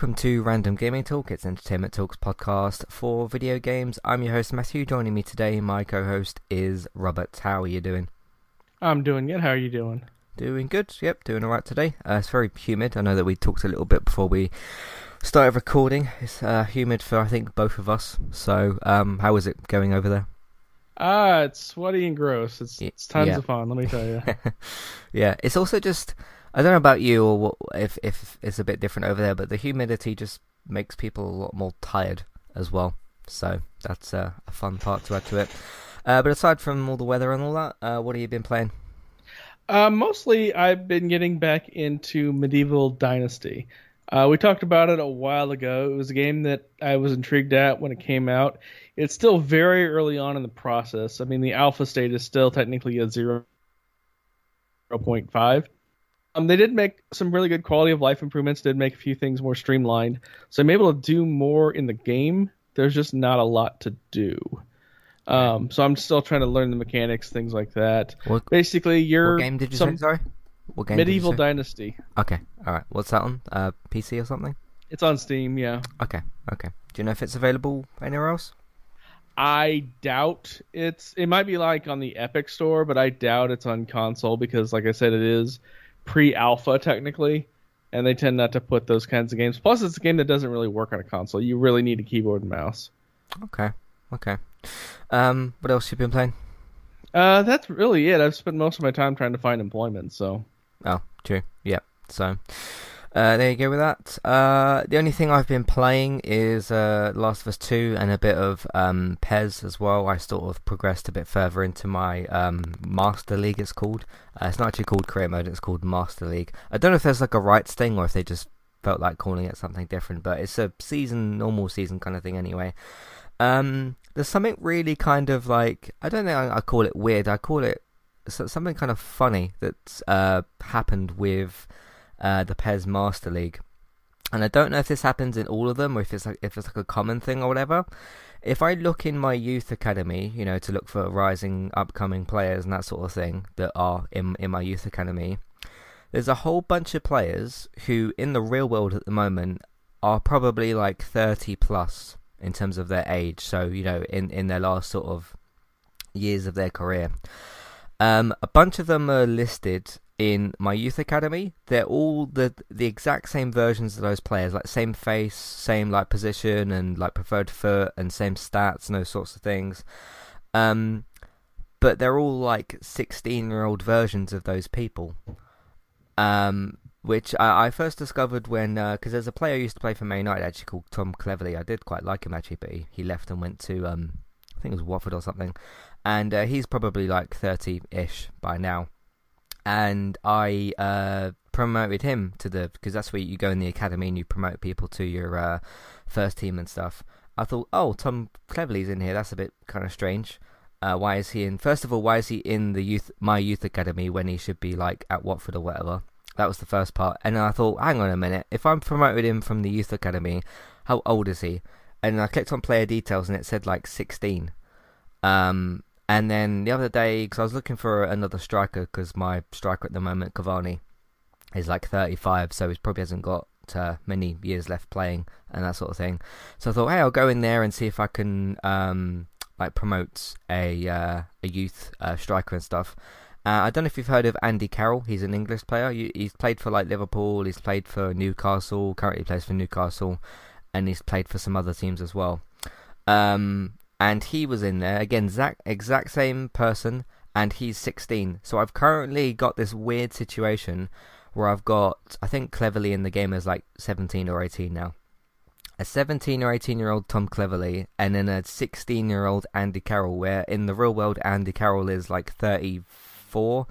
welcome to Random Gaming Talk. It's Entertainment Talks podcast for video games. I'm your host Matthew. Joining me today, my co-host is Robert. How are you doing? I'm doing good. How are you doing? Doing good. Yep, doing all right today. Uh, it's very humid. I know that we talked a little bit before we started recording. It's uh, humid for I think both of us. So, um, how is it going over there? Ah, it's sweaty and gross. It's it's tons yeah. of fun. Let me tell you. yeah, it's also just I don't know about you or what, if if it's a bit different over there, but the humidity just makes people a lot more tired as well. So that's uh, a fun part to add to it. Uh, but aside from all the weather and all that, uh, what have you been playing? Uh, mostly, I've been getting back into Medieval Dynasty. Uh, we talked about it a while ago. It was a game that I was intrigued at when it came out. It's still very early on in the process. I mean, the alpha state is still technically a 0.5. Um, they did make some really good quality of life improvements. Did make a few things more streamlined, so I'm able to do more in the game. There's just not a lot to do. Um, so I'm still trying to learn the mechanics, things like that. What, Basically, you're what game did you some, say? Sorry, what game? Medieval Dynasty. Okay, all right. What's that on? Uh, PC or something? It's on Steam. Yeah. Okay. Okay. Do you know if it's available anywhere else? I doubt it's. It might be like on the Epic Store, but I doubt it's on console because, like I said, it is pre-alpha technically, and they tend not to put those kinds of games. Plus, it's a game that doesn't really work on a console. You really need a keyboard and mouse. Okay, okay. Um, what else you been playing? Uh, that's really it. I've spent most of my time trying to find employment. So. Oh, true. Yeah. So, uh, there you go with that. Uh, the only thing I've been playing is uh, Last of Us 2 and a bit of um, PES as well. I sort of progressed a bit further into my um, Master League, it's called. Uh, it's not actually called Career Mode, it's called Master League. I don't know if there's like a rights thing or if they just felt like calling it something different, but it's a season, normal season kind of thing anyway. Um, there's something really kind of like, I don't think I, I call it weird, I call it something kind of funny that's uh, happened with uh, the PES Master League. And I don't know if this happens in all of them or if it's like if it's like a common thing or whatever. If I look in my youth academy, you know, to look for rising upcoming players and that sort of thing that are in in my youth academy, there's a whole bunch of players who in the real world at the moment are probably like 30 plus in terms of their age. So, you know, in in their last sort of years of their career. Um, a bunch of them are listed in my youth academy, they're all the the exact same versions of those players, like same face, same like position and like preferred foot and same stats and those sorts of things. Um, but they're all like 16 year old versions of those people. Um, which I, I first discovered when because uh, there's a player who used to play for Man United actually called Tom Cleverley. I did quite like him actually, but he, he left and went to um, I think it was Watford or something, and uh, he's probably like 30 ish by now and I uh, promoted him to the because that's where you go in the academy and you promote people to your uh, first team and stuff. I thought, oh, Tom Cleverley's in here. That's a bit kind of strange. Uh, why is he in? First of all, why is he in the youth my youth academy when he should be like at Watford or whatever? That was the first part, and I thought, hang on a minute. If I'm promoted him from the youth academy, how old is he? And I clicked on player details, and it said like 16. Um, and then the other day, because I was looking for another striker, because my striker at the moment, Cavani, is like 35, so he probably hasn't got uh, many years left playing and that sort of thing. So I thought, hey, I'll go in there and see if I can um, like promote a uh, a youth uh, striker and stuff. Uh, I don't know if you've heard of Andy Carroll. He's an English player. He's played for like Liverpool. He's played for Newcastle. Currently plays for Newcastle, and he's played for some other teams as well. Um, and he was in there again, exact exact same person, and he's 16. So I've currently got this weird situation where I've got I think Cleverley in the game is like 17 or 18 now. A 17 or 18 year old Tom Cleverley and then a 16 year old Andy Carroll. Where in the real world Andy Carroll is like 34,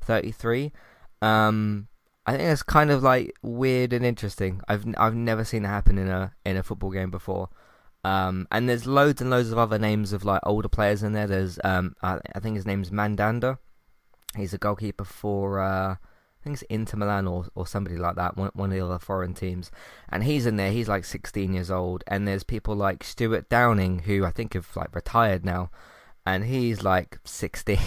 33. Um, I think that's kind of like weird and interesting. I've I've never seen it happen in a in a football game before. Um, and there's loads and loads of other names of like older players in there. There's um, I, I think his name's Mandanda. He's a goalkeeper for uh, I think it's Inter Milan or or somebody like that, one one of the other foreign teams. And he's in there. He's like 16 years old. And there's people like Stuart Downing who I think have like retired now, and he's like 16.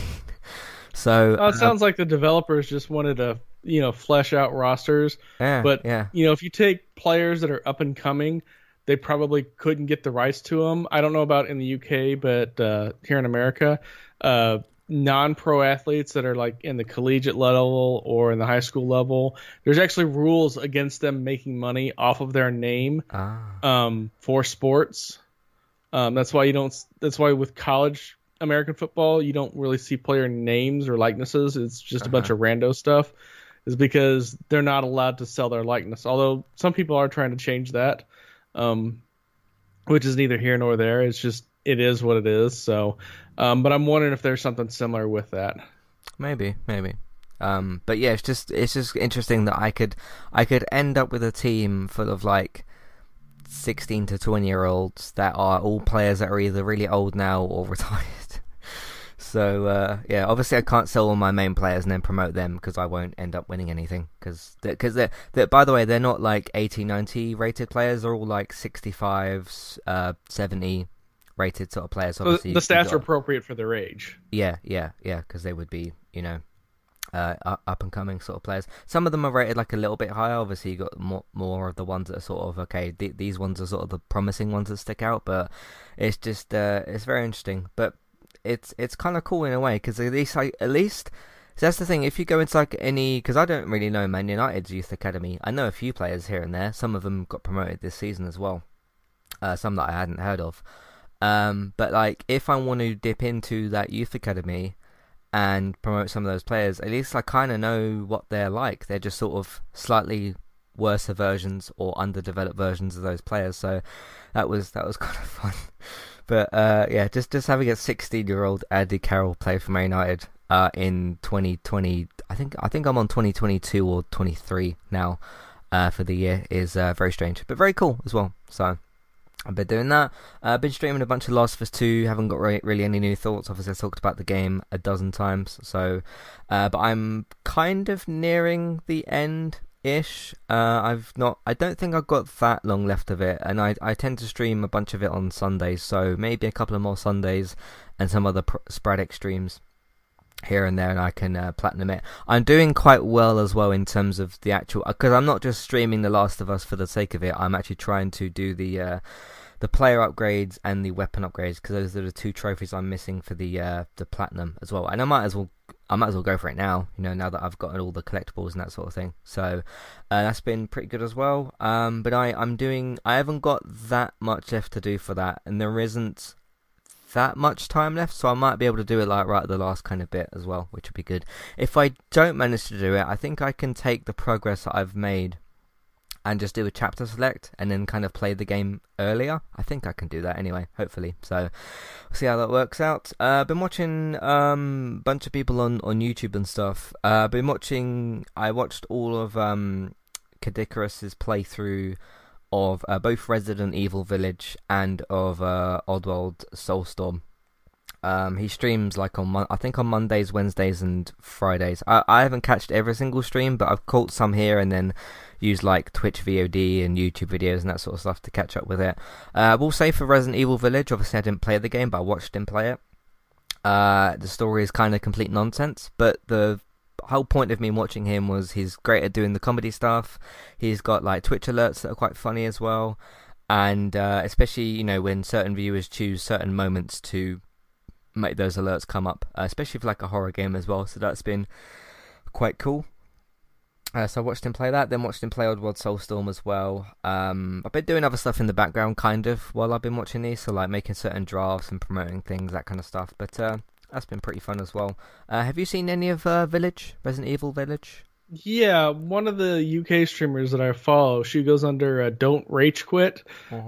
so oh, it uh, sounds like the developers just wanted to you know flesh out rosters. Yeah, but yeah. you know, if you take players that are up and coming, they probably couldn't get the rights to them. I don't know about in the UK, but uh, here in America, uh, non-pro athletes that are like in the collegiate level or in the high school level, there's actually rules against them making money off of their name Ah, um, for sports. Um, that's why you don't. That's why with college American football, you don't really see player names or likenesses. It's just a bunch of rando stuff. Is because they're not allowed to sell their likeness. Although some people are trying to change that, um, which is neither here nor there. It's just it is what it is. So, um, but I'm wondering if there's something similar with that. maybe, maybe. Um, but yeah, it's just it's just interesting that I could I could end up with a team full of like sixteen to twenty year olds that are all players that are either really old now or retired. So uh, yeah, obviously I can't sell all my main players and then promote them because I won't end up winning anything. Because because they're, they're by the way they're not like 80, 90 rated players. They're all like 65s, uh, 70 rated sort of players. Obviously the stats got- are appropriate for their age. yeah, yeah, yeah, because they would be, you know, uh, up and coming sort of players. Some of them are rated like a little bit higher. Obviously, you got more more of the ones that are sort of okay. Th- these ones are sort of the promising ones that stick out, but it's just uh, it's very interesting. But it's it's kind of cool in a way because at least like at least. So that's the thing. If you go into like any, because I don't really know Man United's youth academy. I know a few players here and there. Some of them got promoted this season as well. Uh, some that I hadn't heard of. Um, but like, if I want to dip into that youth academy and promote some of those players, at least I kind of know what they're like. They're just sort of slightly worse versions or underdeveloped versions of those players. So that was that was kind of fun. But uh, yeah, just just having a 16 year old Andy Carroll play for Man United uh, in 2020, I think I think I'm on 2022 or 23 now uh, for the year is uh, very strange, but very cool as well. So. I've been doing that. Uh, I've been streaming a bunch of Last of Us 2. Haven't got re- really any new thoughts. Obviously, I talked about the game a dozen times. So, uh, but I'm kind of nearing the end ish. Uh, I've not. I don't think I've got that long left of it, and I I tend to stream a bunch of it on Sundays. So maybe a couple of more Sundays and some other pr- sporadic streams here and there, and I can uh, platinum it. I'm doing quite well as well in terms of the actual because I'm not just streaming The Last of Us for the sake of it. I'm actually trying to do the uh, the player upgrades and the weapon upgrades because those are the two trophies I'm missing for the uh, the platinum as well. And I might as well I might as well go for it now. You know, now that I've got all the collectibles and that sort of thing. So uh, that's been pretty good as well. Um, but I I'm doing I haven't got that much left to do for that, and there isn't that much time left, so I might be able to do it like right at the last kind of bit as well, which would be good. If I don't manage to do it, I think I can take the progress that I've made and just do a chapter select and then kind of play the game earlier. I think I can do that anyway, hopefully. So we'll see how that works out. Uh, been watching um bunch of people on on YouTube and stuff. Uh, been watching. I watched all of um playthrough of uh, both Resident Evil Village and of uh, Oddworld Soulstorm. Um, he streams like on Mon- I think on Mondays, Wednesdays, and Fridays. I I haven't catched every single stream, but I've caught some here and then used like Twitch VOD and YouTube videos and that sort of stuff to catch up with it. Uh, I will say for Resident Evil Village, obviously I didn't play the game, but I watched him play it. Uh, the story is kind of complete nonsense, but the whole point of me watching him was he's great at doing the comedy stuff. He's got like Twitch alerts that are quite funny as well, and uh, especially you know when certain viewers choose certain moments to make those alerts come up, uh, especially for like a horror game as well. So that's been quite cool. Uh, so I watched him play that, then watched him play Oddworld Soulstorm as well. Um, I've been doing other stuff in the background, kind of, while I've been watching these, so like making certain drafts and promoting things, that kind of stuff. But uh, that's been pretty fun as well. Uh, have you seen any of uh, Village, Resident Evil Village? Yeah, one of the UK streamers that I follow, she goes under uh, Don't Rage Quit.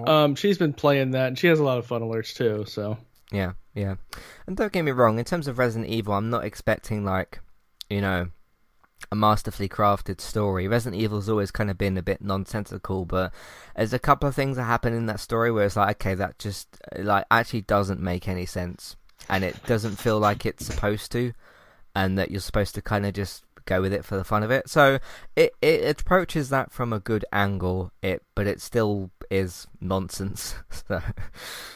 Um, she's been playing that, and she has a lot of fun alerts too. So Yeah, yeah. And don't get me wrong, in terms of Resident Evil, I'm not expecting like, you know, a masterfully crafted story. Resident Evil's always kind of been a bit nonsensical, but there's a couple of things that happen in that story where it's like, okay, that just like actually doesn't make any sense, and it doesn't feel like it's supposed to, and that you're supposed to kind of just go with it for the fun of it. So it it approaches that from a good angle. It but it still is nonsense. so,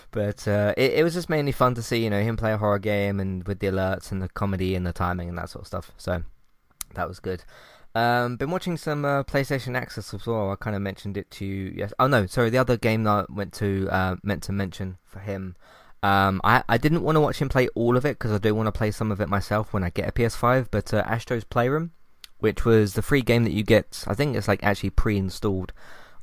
but uh, it it was just mainly fun to see you know him play a horror game and with the alerts and the comedy and the timing and that sort of stuff. So that was good. Um, been watching some uh, PlayStation Access as well. I kind of mentioned it to you. Yes. Oh no, sorry. The other game that I went to uh, meant to mention for him. Um, I I didn't want to watch him play all of it because I do want to play some of it myself when I get a PS5. But uh, Astro's Playroom, which was the free game that you get, I think it's like actually pre-installed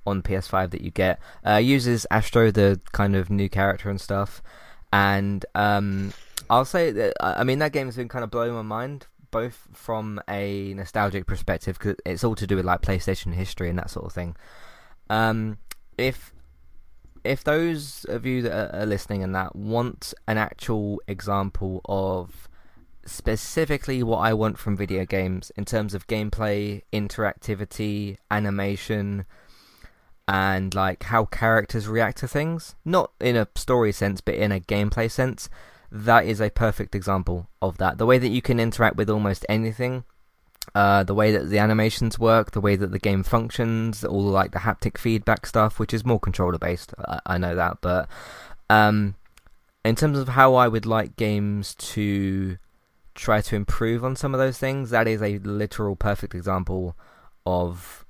on PS5 that you get, uh, uses Astro, the kind of new character and stuff. And um, I'll say that I mean that game has been kind of blowing my mind, both from a nostalgic perspective because it's all to do with like PlayStation history and that sort of thing. Um, if if those of you that are listening and that want an actual example of specifically what I want from video games in terms of gameplay, interactivity, animation, and like how characters react to things, not in a story sense, but in a gameplay sense, that is a perfect example of that. The way that you can interact with almost anything, uh, the way that the animations work, the way that the game functions, all like the haptic feedback stuff, which is more controller based. I, I know that, but um, in terms of how I would like games to try to improve on some of those things, that is a literal perfect example of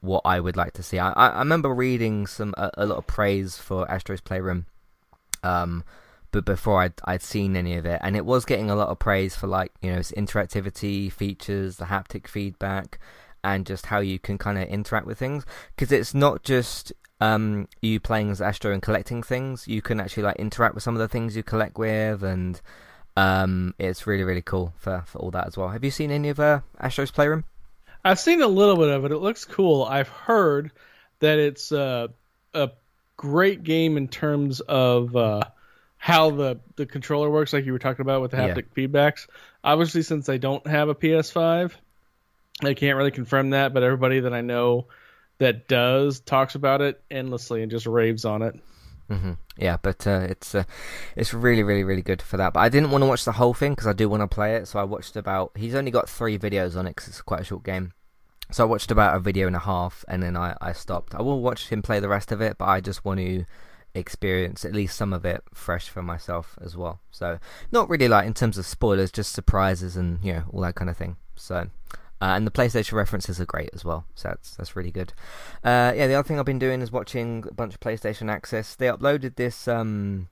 what I would like to see. I, I remember reading some a, a lot of praise for Astro's Playroom. Um, but before I'd, I'd seen any of it, and it was getting a lot of praise for like you know its interactivity features, the haptic feedback, and just how you can kind of interact with things. Because it's not just um, you playing as Astro and collecting things; you can actually like interact with some of the things you collect with, and um, it's really really cool for for all that as well. Have you seen any of uh, Astro's Playroom? I've seen a little bit of it. It looks cool. I've heard that it's uh, a great game in terms of uh, how the the controller works, like you were talking about with the haptic yeah. feedbacks. Obviously, since I don't have a PS5, I can't really confirm that. But everybody that I know that does talks about it endlessly and just raves on it. Mm-hmm. Yeah, but uh, it's uh, it's really, really, really good for that. But I didn't want to watch the whole thing because I do want to play it. So I watched about. He's only got three videos on it because it's quite a short game. So I watched about a video and a half, and then I, I stopped. I will watch him play the rest of it, but I just want to experience at least some of it fresh for myself as well. So not really like in terms of spoilers, just surprises and you know all that kind of thing. So uh, and the PlayStation references are great as well, so that's that's really good. Uh, yeah, the other thing I've been doing is watching a bunch of PlayStation Access. They uploaded this um,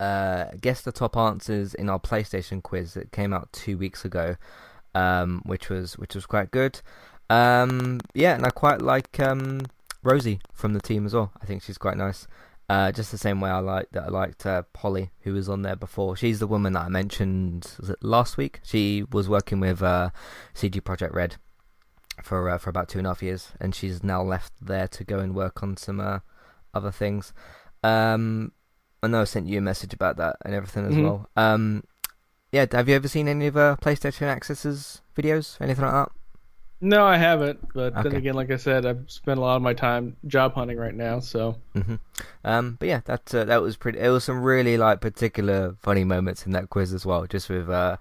uh, guess the top answers in our PlayStation quiz that came out two weeks ago, um, which was which was quite good. Um, yeah, and I quite like um, Rosie from the team as well. I think she's quite nice. Uh, just the same way I like that I liked uh, Polly, who was on there before. She's the woman that I mentioned last week. She was working with uh, CD Projekt Red for uh, for about two and a half years, and she's now left there to go and work on some uh, other things. Um, I know I sent you a message about that and everything as mm-hmm. well. Um, yeah, have you ever seen any of uh, PlayStation Access's videos, anything like that? No, I haven't. But okay. then again, like I said, I've spent a lot of my time job hunting right now. So. Mm-hmm. Um, but yeah, that uh, that was pretty. It was some really like particular funny moments in that quiz as well. Just with uh,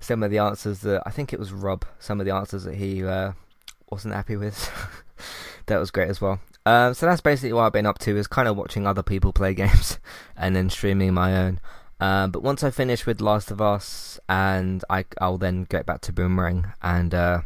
some of the answers that I think it was Rob. Some of the answers that he uh, wasn't happy with. that was great as well. Um, so that's basically what I've been up to is kind of watching other people play games and then streaming my own. Uh, but once I finish with Last of Us, and I, I'll then get back to Boomerang and uh,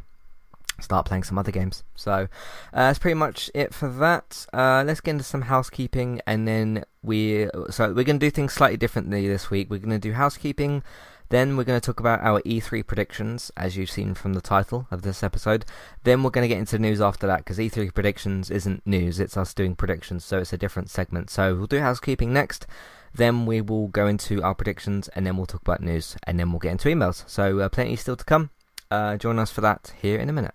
start playing some other games. So uh, that's pretty much it for that. Uh, let's get into some housekeeping, and then we so we're going to do things slightly differently this week. We're going to do housekeeping. Then we're going to talk about our E3 predictions, as you've seen from the title of this episode. Then we're going to get into news after that, because E3 predictions isn't news, it's us doing predictions, so it's a different segment. So we'll do housekeeping next, then we will go into our predictions, and then we'll talk about news, and then we'll get into emails. So uh, plenty still to come. Uh, join us for that here in a minute.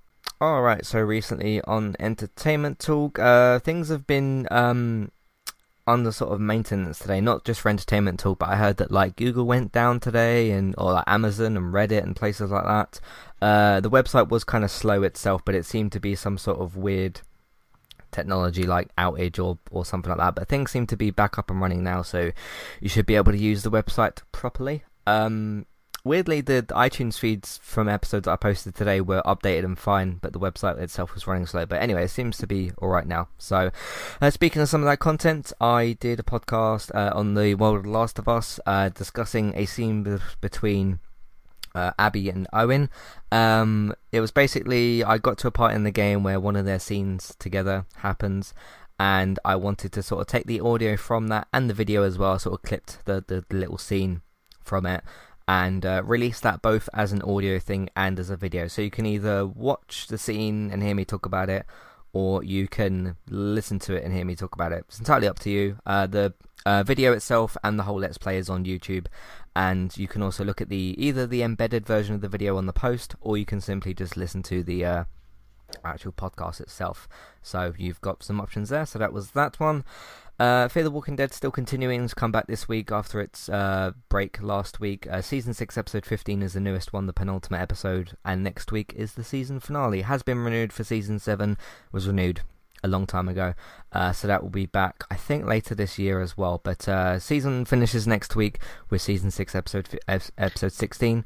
Alright, so recently on Entertainment Talk, uh, things have been um, under sort of maintenance today, not just for Entertainment Talk, but I heard that like Google went down today, and or like Amazon and Reddit and places like that. Uh, the website was kind of slow itself, but it seemed to be some sort of weird technology like outage or, or something like that. But things seem to be back up and running now, so you should be able to use the website properly. Um, weirdly, the, iTunes feeds from episodes I posted today were updated and fine, but the website itself was running slow. But anyway, it seems to be all right now. So, uh, speaking of some of that content, I did a podcast uh, on the world of The Last of Us, uh, discussing a scene be- between. Uh, Abby and Owen. Um, it was basically I got to a part in the game where one of their scenes together happens, and I wanted to sort of take the audio from that and the video as well. sort of clipped the, the, the little scene from it and uh, release that both as an audio thing and as a video. So you can either watch the scene and hear me talk about it, or you can listen to it and hear me talk about it. It's entirely up to you. Uh, the uh, video itself and the whole Let's Play is on YouTube, and you can also look at the either the embedded version of the video on the post, or you can simply just listen to the uh, actual podcast itself. So you've got some options there. So that was that one. Uh, Fear the Walking Dead still continuing to come back this week after its uh, break last week. Uh, season 6, episode 15 is the newest one, the penultimate episode, and next week is the season finale. Has been renewed for season 7, was renewed a long time ago, uh, so that will be back, I think, later this year as well. But uh, season finishes next week with season 6, episode, fi- episode 16,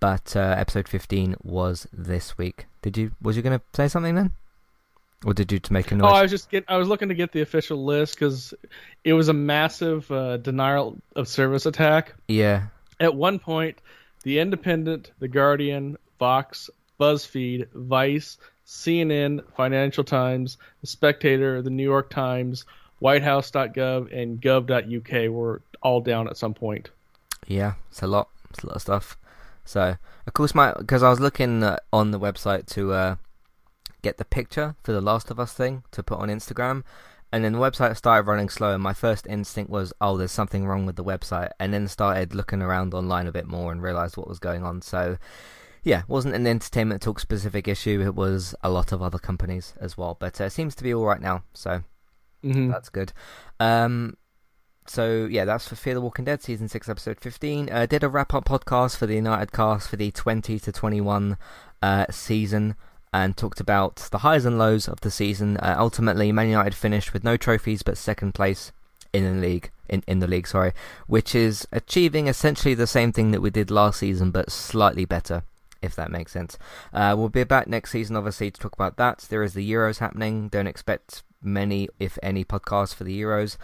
but uh, episode 15 was this week. Did you, was you going to say something then? Or did you to make a noise? Oh, I was just get. I was looking to get the official list because it was a massive uh, denial of service attack. Yeah. At one point, the Independent, the Guardian, Fox, BuzzFeed, Vice, CNN, Financial Times, The Spectator, The New York Times, WhiteHouse.gov, and Gov.uk were all down at some point. Yeah, it's a lot. It's a lot of stuff. So, of course, my because I was looking uh, on the website to uh, get the picture for the Last of Us thing to put on Instagram. And then the website started running slow, and my first instinct was, oh, there's something wrong with the website. And then started looking around online a bit more and realized what was going on. So, yeah, wasn't an Entertainment Talk specific issue. It was a lot of other companies as well. But uh, it seems to be all right now. So, mm-hmm. that's good. Um, so yeah, that's for Fear the Walking Dead season six, episode fifteen. Uh, did a wrap up podcast for the United cast for the twenty to twenty one uh, season and talked about the highs and lows of the season. Uh, ultimately, Man United finished with no trophies but second place in the league. In, in the league, sorry, which is achieving essentially the same thing that we did last season, but slightly better, if that makes sense. Uh, we'll be back next season, obviously, to talk about that. There is the Euros happening. Don't expect many, if any, podcasts for the Euros.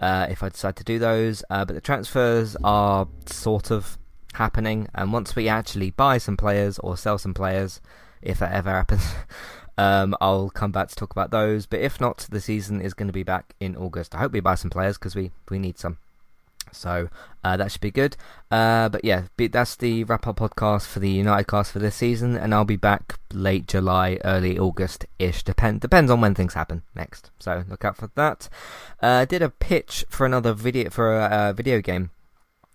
Uh, if I decide to do those, uh, but the transfers are sort of happening, and once we actually buy some players or sell some players, if that ever happens. Um, I'll come back to talk about those, but if not, the season is going to be back in August. I hope we buy some players because we, we need some. So uh, that should be good. Uh, but yeah, that's the wrap up podcast for the United cast for this season, and I'll be back late July, early August ish. Depend depends on when things happen next. So look out for that. Uh, did a pitch for another video for a video game.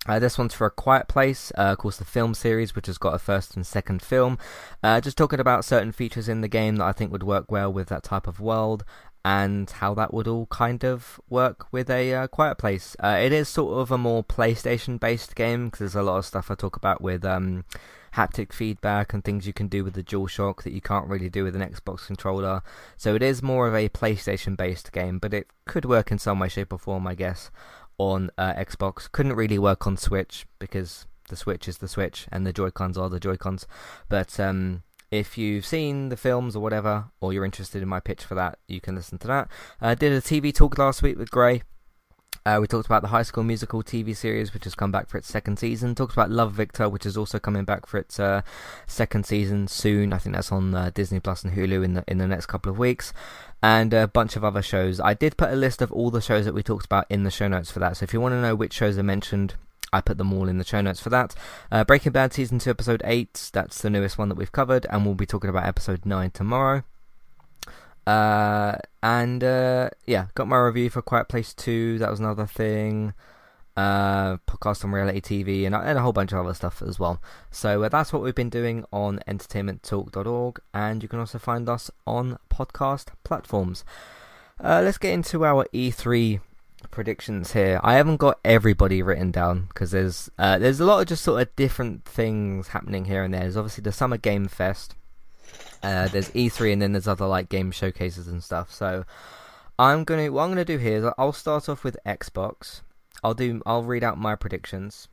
Uh, this one's for a Quiet Place, uh, of course, the film series, which has got a first and second film. Uh, just talking about certain features in the game that I think would work well with that type of world, and how that would all kind of work with a uh, Quiet Place. Uh, it is sort of a more PlayStation based game because there's a lot of stuff I talk about with um, haptic feedback and things you can do with the DualShock that you can't really do with an Xbox controller. So it is more of a PlayStation based game, but it could work in some way, shape, or form, I guess, on uh, Xbox. Couldn't really work on Switch because the Switch is the Switch and the Joy Cons are the Joy Cons. But um, if you've seen the films or whatever, or you're interested in my pitch for that, you can listen to that. I uh, did a TV talk last week with Gray. Uh, we talked about the High School Musical TV series, which has come back for its second season. Talked about Love Victor, which is also coming back for its uh, second season soon. I think that's on uh, Disney Plus and Hulu in the in the next couple of weeks, and a bunch of other shows. I did put a list of all the shows that we talked about in the show notes for that. So if you want to know which shows are mentioned, I put them all in the show notes for that. Uh, Breaking Bad season two, episode eight. That's the newest one that we've covered, and we'll be talking about episode nine tomorrow. Uh, and uh, yeah, got my review for Quiet Place Two. That was another thing. Uh, podcast on reality TV and, and a whole bunch of other stuff as well. So uh, that's what we've been doing on entertainmenttalk.org, and you can also find us on podcast platforms. Uh, let's get into our E3 predictions here. I haven't got everybody written down because there's uh, there's a lot of just sort of different things happening here and there. There's obviously the Summer Game Fest. Uh, there's E3 and then there's other like game showcases and stuff. So I'm gonna what I'm gonna do here is I'll start off with Xbox. I'll do I'll read out my predictions,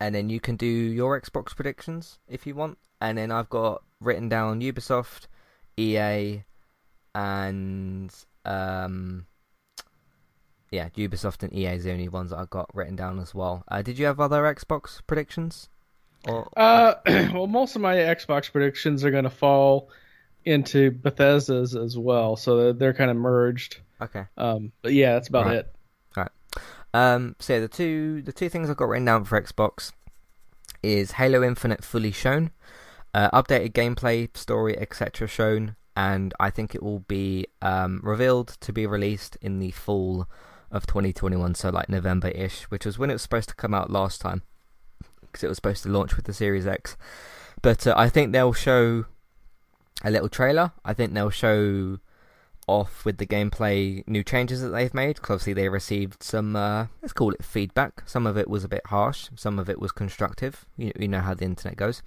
and then you can do your Xbox predictions if you want. And then I've got written down Ubisoft, EA, and um, yeah, Ubisoft and EA is the only ones that I've got written down as well. Uh, did you have other Xbox predictions? Or... Uh, well, most of my Xbox predictions are going to fall into Bethesda's as well, so they're, they're kind of merged. Okay. Um, but yeah, that's about right. it. All right. Um, so yeah, the two the two things I've got written down for Xbox is Halo Infinite fully shown, uh, updated gameplay, story, etc. shown, and I think it will be um, revealed to be released in the fall of 2021, so like November ish, which was when it was supposed to come out last time, because it was supposed to launch with the Series X. But uh, I think they'll show a little trailer. I think they'll show off with the gameplay new changes that they've made. Because obviously they received some, uh, let's call it feedback. Some of it was a bit harsh, some of it was constructive. You, you know how the internet goes.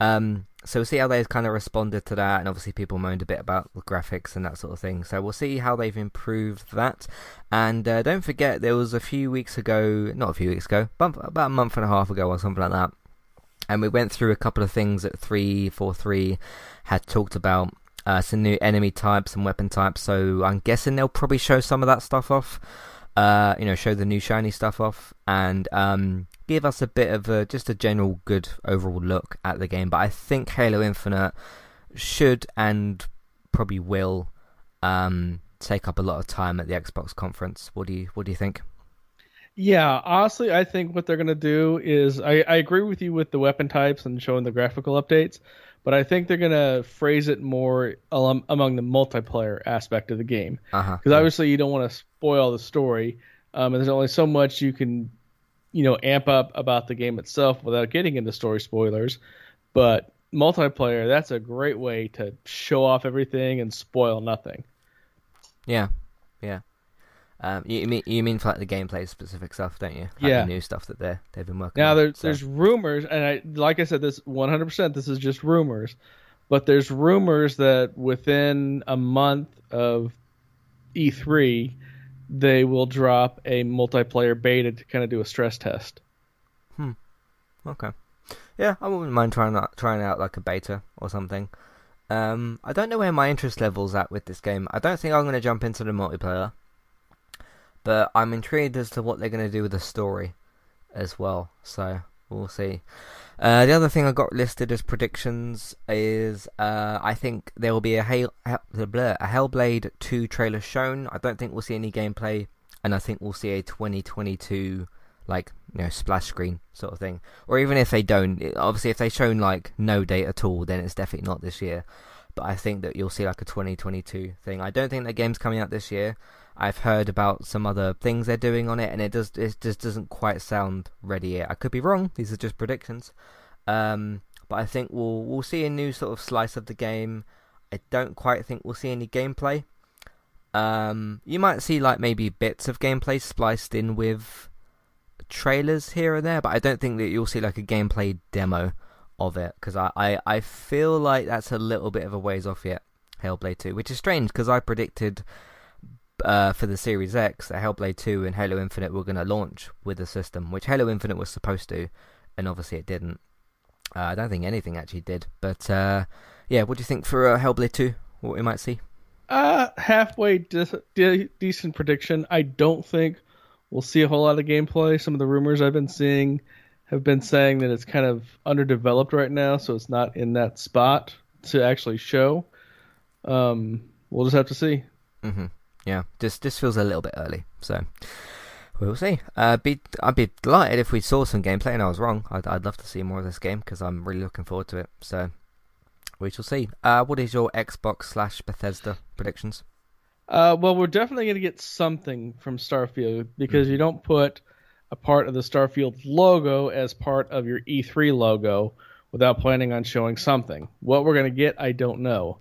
Um, so we'll see how they've kind of responded to that, and obviously people moaned a bit about the graphics and that sort of thing. So we'll see how they've improved that. And uh, don't forget, there was a few weeks ago, not a few weeks ago, but about a month and a half ago or something like that, and we went through a couple of things that 343 had talked about. Uh, some new enemy types and weapon types, so I'm guessing they'll probably show some of that stuff off. Uh, you know, show the new shiny stuff off, and um, give us a bit of a just a general good overall look at the game. But I think Halo Infinite should and probably will um, take up a lot of time at the Xbox conference. What do you What do you think? Yeah, honestly, I think what they're gonna do is I, I agree with you with the weapon types and showing the graphical updates, but I think they're gonna phrase it more among the multiplayer aspect of the game because uh-huh. obviously you don't want to spoil the story. Um, and there's only so much you can you know amp up about the game itself without getting into story spoilers. But multiplayer, that's a great way to show off everything and spoil nothing. Yeah, yeah. Um, you mean you mean for like the gameplay specific stuff, don't you? Like yeah, the new stuff that they they've been working. Now on, there's so. there's rumors, and I like I said, this 100. percent This is just rumors, but there's rumors that within a month of E3, they will drop a multiplayer beta to kind of do a stress test. Hmm. Okay. Yeah, I wouldn't mind trying out trying out like a beta or something. Um, I don't know where my interest level's at with this game. I don't think I'm going to jump into the multiplayer, but I'm intrigued as to what they're going to do with the story as well. So we'll see. Uh, the other thing I got listed as predictions is uh, I think there will be a, Hail, a Hellblade 2 trailer shown. I don't think we'll see any gameplay, and I think we'll see a 2022 like you know splash screen sort of thing. Or even if they don't, obviously if they shown like no date at all, then it's definitely not this year. But I think that you'll see like a 2022 thing. I don't think the game's coming out this year. I've heard about some other things they're doing on it, and it does it just doesn't quite sound ready yet. I could be wrong. These are just predictions. Um, but I think we'll we'll see a new sort of slice of the game. I don't quite think we'll see any gameplay. Um, you might see like maybe bits of gameplay spliced in with trailers here and there, but I don't think that you'll see like a gameplay demo of it because I, I, I feel like that's a little bit of a ways off yet. Hellblade 2, which is strange because I predicted uh, for the Series X that Hellblade 2 and Halo Infinite were going to launch with the system, which Halo Infinite was supposed to, and obviously it didn't. Uh, I don't think anything actually did, but uh, yeah, what do you think for uh, Hellblade 2? What we might see? Uh, halfway de- de- decent prediction. I don't think we'll see a whole lot of gameplay. Some of the rumors I've been seeing have been saying that it's kind of underdeveloped right now, so it's not in that spot to actually show. Um, we'll just have to see. Mm-hmm. Yeah, just this feels a little bit early, so we'll see. Uh, be I'd be delighted if we saw some gameplay, and I was wrong. I'd I'd love to see more of this game because I'm really looking forward to it. So we shall see. Uh, what is your Xbox slash Bethesda predictions? Uh, well, we're definitely going to get something from Starfield because you don't put a part of the Starfield logo as part of your E3 logo without planning on showing something. What we're going to get, I don't know.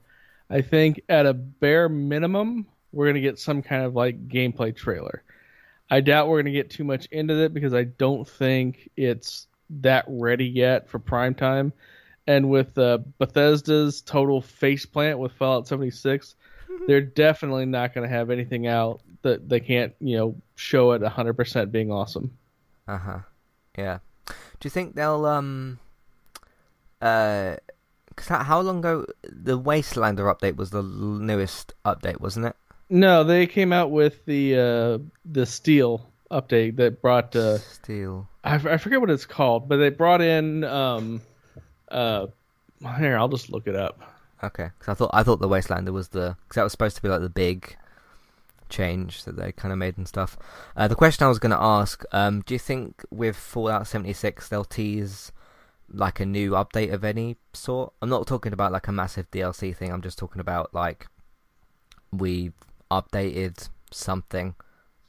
I think at a bare minimum, we're going to get some kind of like gameplay trailer. I doubt we're going to get too much into it because I don't think it's that ready yet for prime time. And with uh, Bethesda's total faceplant with Fallout 76, they're definitely not going to have anything out that they can't, you know, show it 100% being awesome. Uh huh. Yeah. Do you think they'll um uh cause how, how long ago the Wastelander update was the newest update, wasn't it? No, they came out with the uh the Steel update that brought uh Steel. I, I forget what it's called, but they brought in um uh here I'll just look it up. Okay, because I thought I thought the Wastelander was the because that was supposed to be like the big change that they kind of made and stuff. Uh, the question I was going to ask: um, Do you think with Fallout seventy six they'll tease like a new update of any sort? I'm not talking about like a massive DLC thing. I'm just talking about like we updated something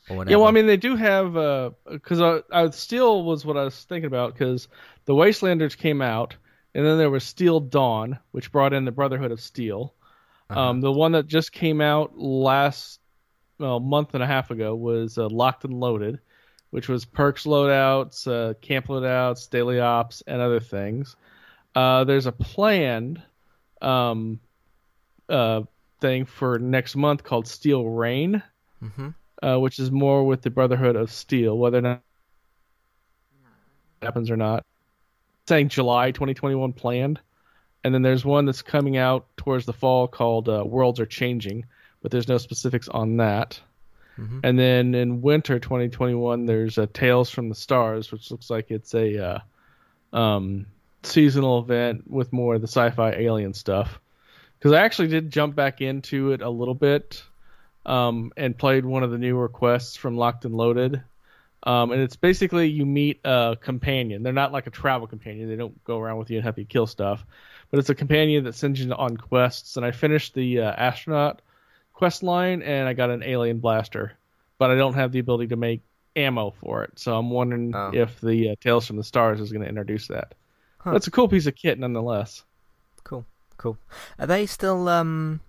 or whatever. Yeah, well, I mean, they do have because uh, I Steel was what I was thinking about because the Wastelanders came out, and then there was Steel Dawn, which brought in the Brotherhood of Steel. Uh-huh. Um, the one that just came out last well, month and a half ago was uh, Locked and Loaded, which was perks loadouts, uh, camp loadouts, daily ops, and other things. Uh, there's a planned um, uh, thing for next month called Steel Rain, hmm uh, which is more with the Brotherhood of Steel, whether or not it happens or not. saying July 2021 planned. And then there's one that's coming out towards the fall called uh, Worlds Are Changing, but there's no specifics on that. hmm And then in winter 2021, there's uh, Tales from the Stars, which looks like it's a uh, um, seasonal event with more of the sci-fi alien stuff. Because I actually did jump back into it a little bit um, and played one of the newer quests from Locked and Loaded. Um, and it's basically you meet a companion. They're not like a travel companion. They don't go around with you and help you kill stuff. But it's a companion that sends you on quests. And I finished the uh, astronaut quest line and I got an alien blaster, but I don't have the ability to make ammo for it. So I'm wondering Oh. if the uh, Tales from the Stars is going to introduce that. Huh. That's a cool piece of kit, nonetheless. Cool, cool. Are they still um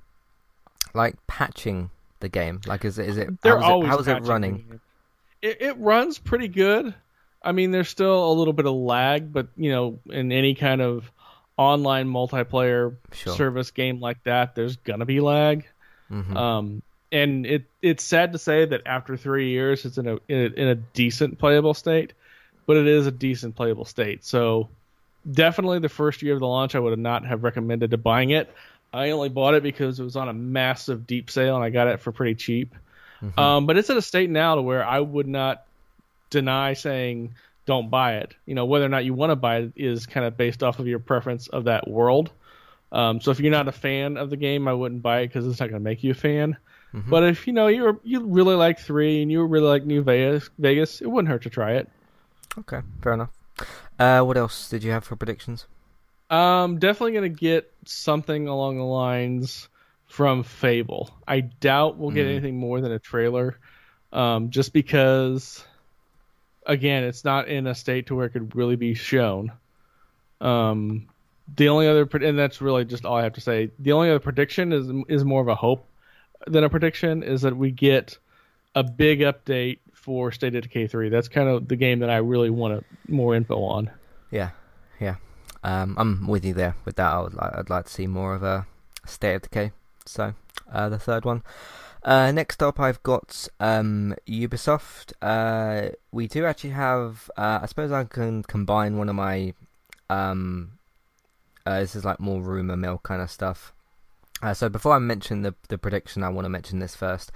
like patching the game? Like, is it is it They're how's it, how's it running? It, it runs pretty good. I mean, there's still a little bit of lag, but you know, in any kind of online multiplayer Sure. service game like that, there's gonna be lag. hmm Um, and it it's sad to say that after three years, it's in a, in a in a decent playable state, but it is a decent playable state. So definitely the first year of the launch, I would have not have recommended to buying it. I only bought it because it was on a massive deep sale and I got it for pretty cheap. Mm-hmm. Um, but it's at a state now to where I would not deny saying don't buy it. You know, whether or not you want to buy it is kind of based off of your preference of that world. Um, so if you're not a fan of the game, I wouldn't buy it because it's not going to make you a fan. Mhm. But if you know you you really like three and you really like New Vegas, Vegas, it wouldn't hurt to try it. Okay, fair enough. Uh, what else did you have for predictions? Um, definitely gonna get something along the lines from Fable. I doubt we'll get Mm. anything more than a trailer, um, just because, again, it's not in a state to where it could really be shown. Um, the only other, and that's really just all I have to say. The only other prediction is is more of a hope than a prediction is that we get a big update for State of Decay 3. That's kind of the game that I really want more info on. Yeah, yeah. Um, I'm with you there with that. I would like, I'd like to see more of a State of Decay. So, uh, the third one. Uh, next up, I've got um, Ubisoft. Uh, we do actually have. Uh, I suppose I can combine one of my. Um, uh, this is like more rumor mill kind of stuff. Uh, so before I mention the the prediction, I want to mention this first.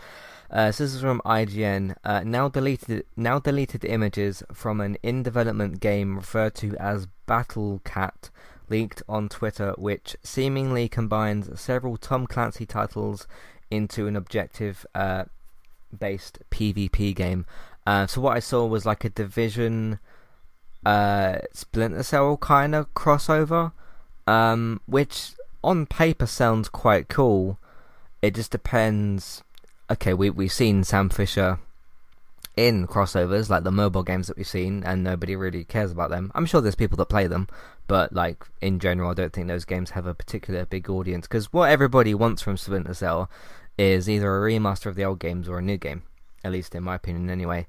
Uh, so this is from IGN. Uh, now deleted, now deleted images from an in-development game referred to as Battle Cat leaked on Twitter, which seemingly combines several Tom Clancy titles into an objective-based PvP game. Uh, so what I saw was like a Division, uh, Splinter Cell kind of crossover, um, which on paper sounds quite cool. It just depends okay, we we've seen Sam Fisher in crossovers like the mobile games that we've seen, and nobody really cares about them. I'm sure there's people that play them, but like in general, I don't think those games have a particular big audience because what everybody wants from Splinter Cell is either a remaster of the old games or a new game, at least in my opinion, anyway.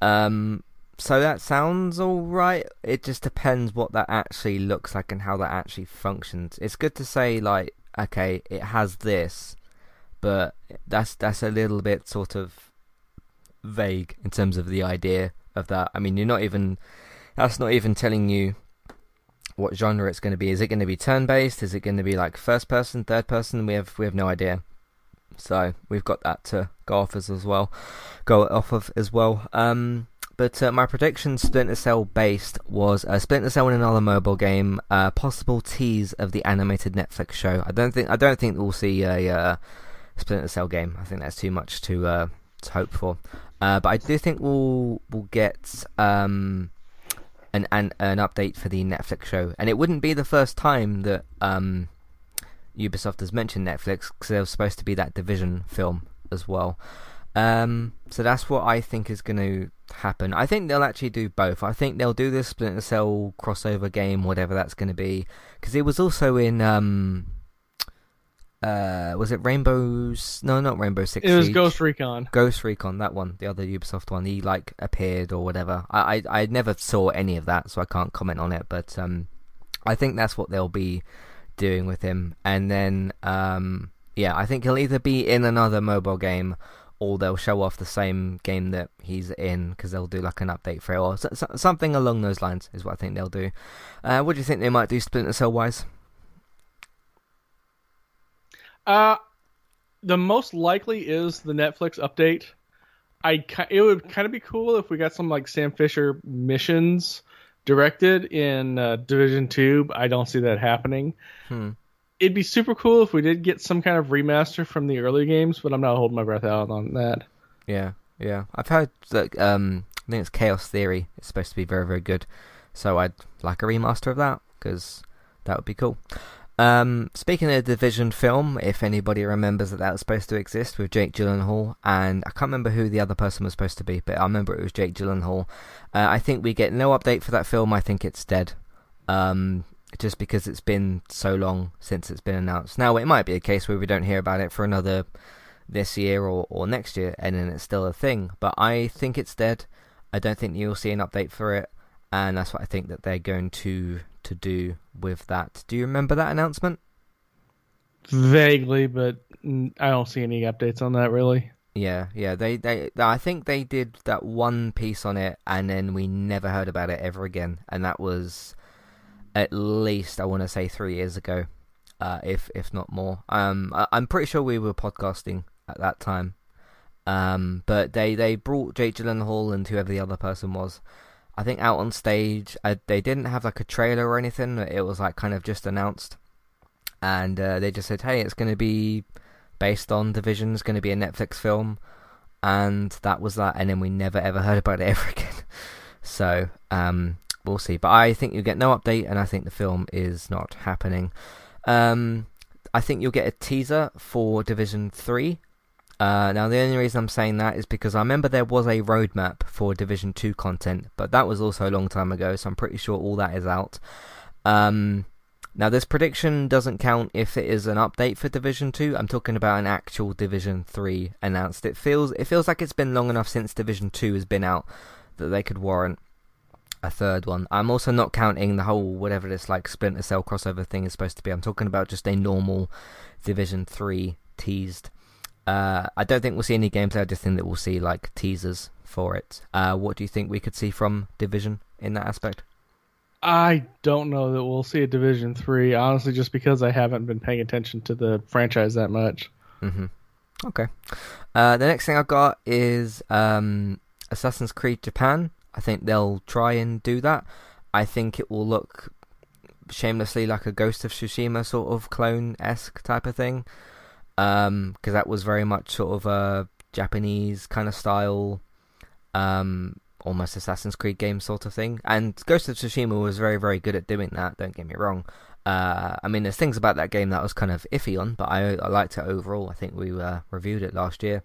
Um, so that sounds alright. It just depends what that actually looks like and how that actually functions. It's good to say like, okay, it has this but that's that's a little bit sort of vague in terms of the idea of that. I mean, you're not even that's not even telling you what genre it's going to be. Is it going to be turn-based? Is it going to be like first person, third person? We have we have no idea. So we've got that to go off as, as well, go off of as well. Um, but uh, my prediction, Splinter Cell based, was uh, Splinter Cell in another mobile game, uh, possible tease of the animated Netflix show. I don't think I don't think we'll see a uh, Splinter Cell game. I think that's too much to uh, to hope for. Uh, but I do think we'll we'll get um, an, an an update for the Netflix show, and it wouldn't be the first time that um, Ubisoft has mentioned Netflix because there was supposed to be that Division film as well. Um, so that's what I think is going to happen. I think they'll actually do both. I think they'll do this Splinter Cell crossover game, whatever that's going to be, because it was also in. Um, uh, was it Rainbow's? No, not Rainbow Six. It was Siege. Ghost Recon. Ghost Recon, that one, the other Ubisoft one. He like appeared or whatever. I, I I never saw any of that, so I can't comment on it. But um, I think that's what they'll be doing with him. And then um, yeah, I think he'll either be in another mobile game or they'll show off the same game that he's in because they'll do like an update for it or so, so, something along those lines is what I think they'll do. Uh, what do you think they might do Splinter Cell wise? Uh, the most likely is the Netflix update. I it would kind of be cool if we got some like Sam Fisher missions directed in uh, Division Two. I don't see that happening. Hmm. It'd be super cool if we did get some kind of remaster from the early games, but I'm not holding my breath out on that. Yeah, yeah. I've heard that um, I think it's Chaos Theory. It's supposed to be very, very good. So I'd like a remaster of that because that would be cool. Um, speaking of the Division film, if anybody remembers that that was supposed to exist with Jake Gyllenhaal, and I can't remember who the other person was supposed to be, but I remember it was Jake Gyllenhaal. Uh, I think we get no update for that film. I think it's dead. Um, just because it's been so long since it's been announced. Now, it might be a case where we don't hear about it for another this year or, or next year, and then it's still a thing. But I think it's dead. I don't think you'll see an update for it, and that's what I think that they're going to to do with that. Do you remember that announcement? Vaguely, but I don't see any updates on that really. Yeah, yeah. They, they, I think they did that one piece on it, and then we never heard about it ever again. And that was at least I want to say three years ago, uh, if if not more. Um, I, I'm pretty sure we were podcasting at that time. Um, but they they brought Jake Gyllenhaal and whoever the other person was, I think out on stage. Uh, they didn't have like a trailer or anything. It was like kind of just announced, and uh, they just said, "Hey, it's going to be based on Division. It's going to be a Netflix film." And that was that, and then we never ever heard about it ever again. So um, we'll see. But I think you get no update, and I think the film is not happening. Um, I think you'll get a teaser for Division Three. Uh, now, the only reason I'm saying that is because I remember there was a roadmap for Division 2 content, but that was also a long time ago, so I'm pretty sure all that is out. Um, now, this prediction doesn't count if it is an update for Division 2. I'm talking about an actual Division 3 announced. It feels it feels like it's been long enough since Division 2 has been out that they could warrant a third one. I'm also not counting the whole whatever this like Splinter Cell crossover thing is supposed to be. I'm talking about just a normal Division 3 teased. Uh, I don't think we'll see any gameplay. I just think that we'll see like teasers for it. Uh, what do you think we could see from Division in that aspect? I don't know that we'll see a Division Three, honestly, just because I haven't been paying attention to the franchise that much. Mm-hmm. Okay. Uh, the next thing I've got is um, Assassin's Creed Japan. I think they'll try and do that. I think it will look shamelessly like a Ghost of Tsushima sort of clone esque type of thing. Because um, that was very much sort of a Japanese kind of style um, almost Assassin's Creed game sort of thing. And Ghost of Tsushima was very, very good at doing that. Don't get me wrong. Uh, I mean, there's things about that game that I was kind of iffy on, but I, I liked it overall. I think we uh, reviewed it last year,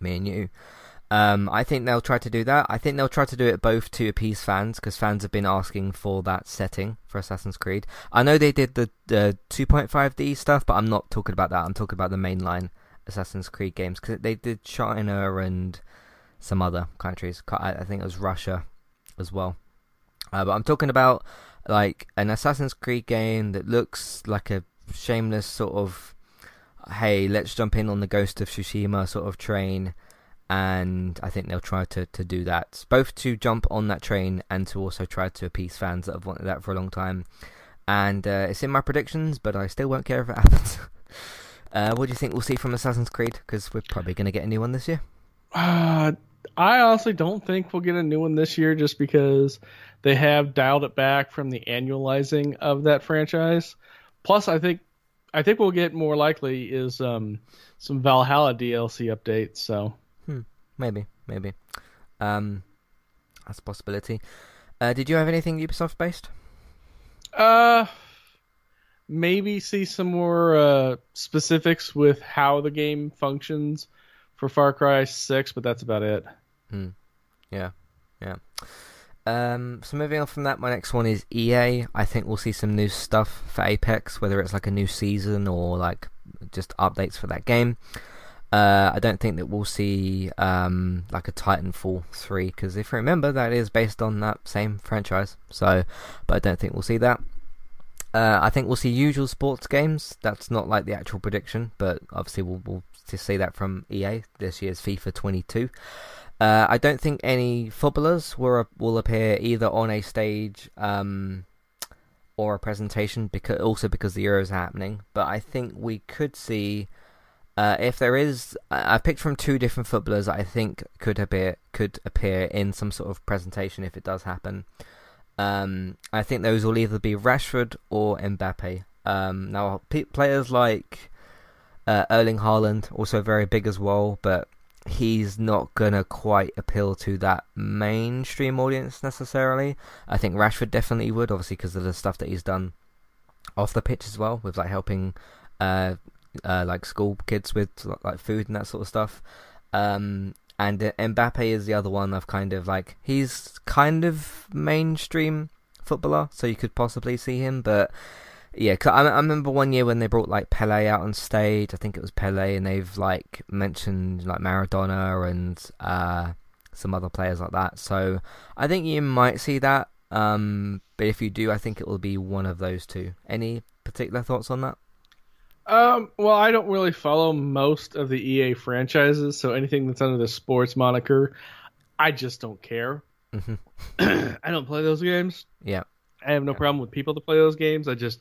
me and you. Um, I think they'll try to do that. I think they'll try to do it both to appease fans because fans have been asking for that setting for Assassin's Creed. I know they did the, the 2.5D stuff, but I'm not talking about that. I'm talking about the mainline Assassin's Creed games because they did China and some other countries. I think it was Russia as well. Uh, but I'm talking about like an Assassin's Creed game that looks like a shameless sort of, hey, let's jump in on the Ghost of Tsushima sort of train. And I think they'll try to, to do that, both to jump on that train and to also try to appease fans that have wanted that for a long time. And uh, it's in my predictions, but I still won't care if it happens. uh, what do you think we'll see from Assassin's Creed? Because we're probably going to get a new one this year. Uh, I honestly don't think we'll get a new one this year just because they have dialed it back from the annualizing of that franchise. Plus, I think I think we'll get more likely is um, some Valhalla DLC updates. So maybe, maybe um, that's a possibility. Uh, did you have anything Ubisoft based? Uh, maybe see some more uh, specifics with how the game functions for Far Cry Six, but that's about it. Hmm. Yeah, yeah. Um, so moving on from that, my next one is EA. I think we'll see some new stuff for Apex, whether it's like a new season or like just updates for that game. Uh, I don't think that we'll see um, like a Titanfall 3 because if you remember, that is based on that same franchise. So, but I don't think we'll see that. Uh, I think we'll see usual sports games. That's not like the actual prediction, but obviously we'll, we'll see that from EA this year's FIFA 22. Uh, I don't think any footballers will will appear either on a stage um, or a presentation, because also because the Euros are happening. But I think we could see uh, if there is. I've picked from two different footballers. that I think could appear could appear in some sort of presentation if it does happen. Um, I think those will either be Rashford or Mbappe. Um, now, p- players like uh, Erling Haaland, also very big as well, but he's not gonna quite appeal to that mainstream audience necessarily. I think Rashford definitely would, obviously because of the stuff that he's done off the pitch as well, with like helping uh, uh, like school kids with like food and that sort of stuff. Um, and Mbappe is the other one. I've kind of like he's kind of mainstream footballer, so you could possibly see him, but yeah, I, I remember one year when they brought like Pele out on stage. I think it was Pele, and they've like mentioned like Maradona and uh, some other players like that. So I think you might see that. Um, but if you do, I think it will be one of those two. Any particular thoughts on that? Um, well, I don't really follow most of the EA franchises, so anything that's under the sports moniker, I just don't care. Mm-hmm. I don't play those games. Yeah. I have no yeah. problem with people to play those games. I just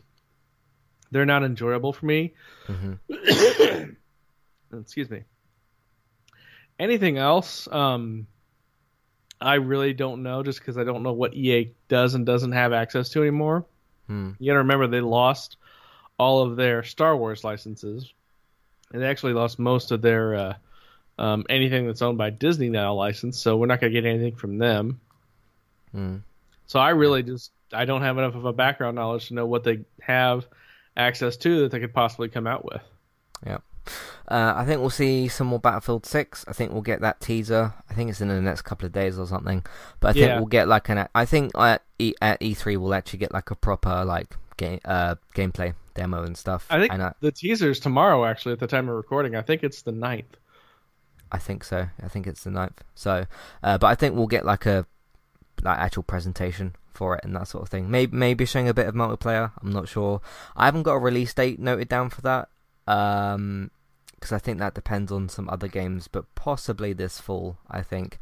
they're not enjoyable for me. Mm-hmm. Excuse me. Anything else? Um, I really don't know, just because I don't know what EA does and doesn't have access to anymore. Hmm. You got to remember they lost all of their Star Wars licenses, and they actually lost most of their uh, um, anything that's owned by Disney now license. So we're not going to get anything from them. Mm. So I really just I don't have enough of a background knowledge to know what they have access to that they could possibly come out with. Yeah. Uh, I think we'll see some more Battlefield 6. I think we'll get that teaser. I think it's in the next couple of days or something. But I think Yeah. we'll get like an. I think at, e, at E3 we'll actually get like a proper like game uh gameplay demo and stuff. I think and I, the teaser's tomorrow actually at the time of recording. I think it's the 9th. I think so. I think it's the 9th. So, uh, but I think we'll get like a like actual presentation for it and that sort of thing. Maybe maybe showing a bit of multiplayer. I'm not sure. I haven't got a release date noted down for that. Um, because I think that depends on some other games, but possibly this fall. I think.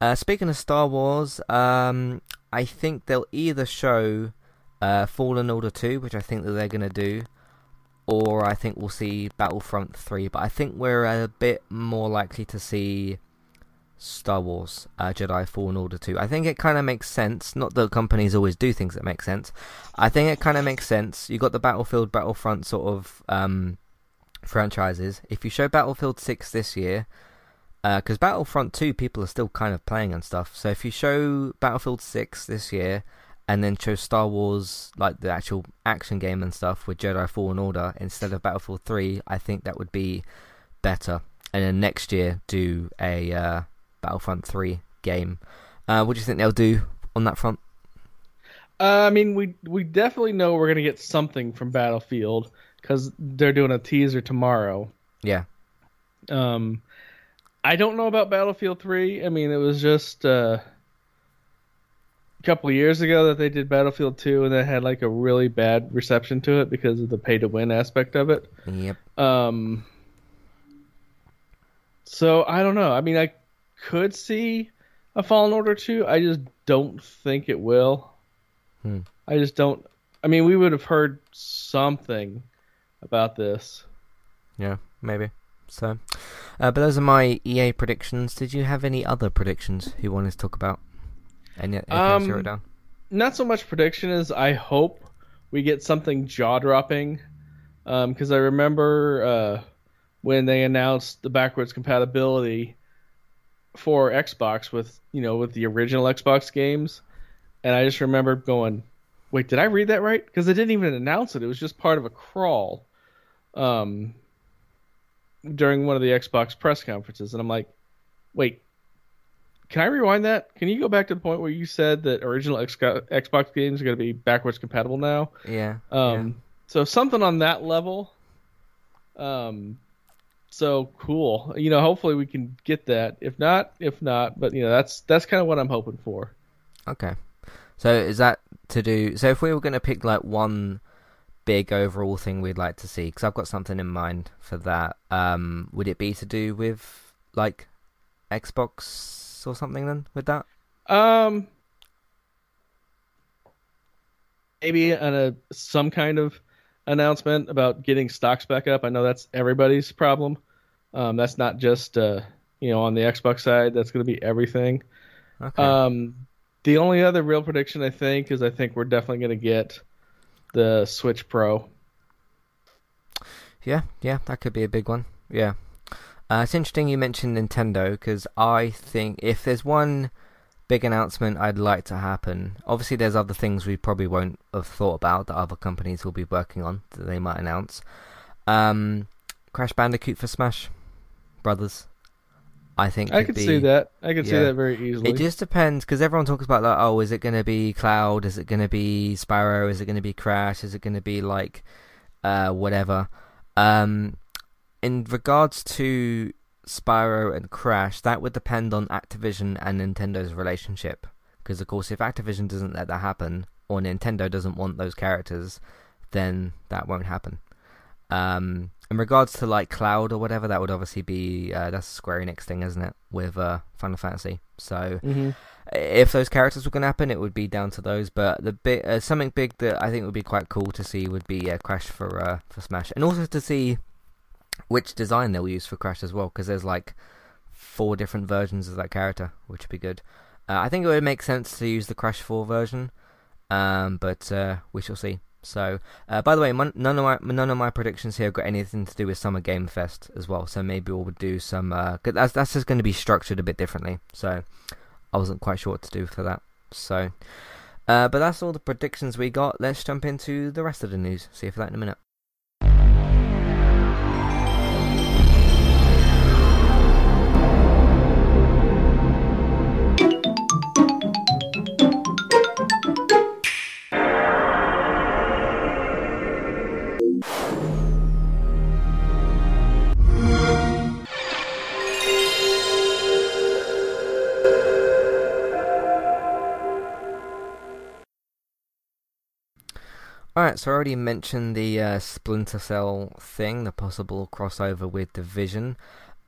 Uh, speaking of Star Wars, um, I think they'll either show uh, Fallen Order 2, which I think that they're gonna do, or I think we'll see Battlefront 3. But I think we're a bit more likely to see Star Wars uh, Jedi Fallen Order 2. I think it kind of makes sense. Not that companies always do things that make sense. I think it kind of makes sense. You got the Battlefield, Battlefront sort of um, franchises. If you show Battlefield 6 this year, because Battlefront 2 people are still kind of playing and stuff. So if you show Battlefield 6 this year and then show Star Wars, like the actual action game and stuff with Jedi Fallen Order instead of Battlefield 3, I think that would be better. And then next year do a uh, Battlefront 3 game. Uh, what do you think they'll do on that front? Uh, I mean, we we definitely know we're gonna get something from Battlefield because they're doing a teaser tomorrow. Yeah, Um, I don't know about Battlefield 3. I mean, it was just uh, couple years ago that they did Battlefield 2, and they had like a really bad reception to it because of the pay to win aspect of it. yep. Um, so I don't know. I mean, I could see a Fallen Order 2. I just don't think it will. Hmm. I just don't. I mean, we would have heard something about this. Yeah, maybe. So, uh, but those are my EA predictions. Did you have any other predictions you wanted to talk about? Any, anything else you Um, wrote down? not so much prediction as I hope we get something jaw dropping. Because I remember uh, when they announced the backwards compatibility for Xbox with you know with the original Xbox games, and I just remember going, "Wait, did I read that right?" Because they didn't even announce it; it was just part of a crawl um, during one of the Xbox press conferences, and I'm like, "Wait, can I rewind that? Can you go back to the point where you said that original X- Xbox games are going to be backwards compatible now? Yeah. Um, So something on that level. Um, so cool. You know, hopefully we can get that. If not, if not, but you know, that's that's kind of what I'm hoping for. Okay. So is that to do? So if we were going to pick like one big overall thing we'd like to see, because I've got something in mind for that. Um, would it be to do with like Xbox or something then with that? Um, maybe on a some kind of announcement about getting stocks back up. I know that's everybody's problem. Um, that's not just uh, you know on the Xbox side. That's going to be everything. Okay. Um, the only other real prediction I think is I think we're definitely going to get the Switch Pro. Yeah, yeah, that could be a big one. Yeah. Uh, it's interesting you mentioned Nintendo because I think if there's one big announcement I'd like to happen, obviously there's other things we probably won't have thought about that other companies will be working on that they might announce. Um, Crash Bandicoot for Smash Brothers. I think I could be, see that. I could see that very easily. It just depends because everyone talks about like, oh, is it going to be Cloud? Is it going to be Spyro? Is it going to be Crash? Is it going to be like, uh, whatever? Um, in regards to Spyro and Crash, that would depend on Activision and Nintendo's relationship. Because of course, if Activision doesn't let that happen, or Nintendo doesn't want those characters, then that won't happen. Um, in regards to like Cloud or whatever, that would obviously be uh, that's a Square Enix thing, isn't it? With uh, Final Fantasy. So hmm if those characters were going to happen, it would be down to those. But the bit uh, something big that I think would be quite cool to see would be uh, Crash for uh, for Smash, and also to see which design they'll use for Crash as well, because there's like four different versions of that character, which would be good. Uh, I think it would make sense to use the Crash 4 version, um, but uh, we shall see. So, uh, by the way, mon- none of my none of my predictions here got anything to do with Summer Game Fest as well. So maybe we'll do some. Uh, that's that's just going to be structured a bit differently. So I wasn't quite sure what to do for that. So, uh, but that's all the predictions we got. Let's jump into the rest of the news. See you for that in a minute. Alright, so I already mentioned the uh, Splinter Cell thing, the possible crossover with Division.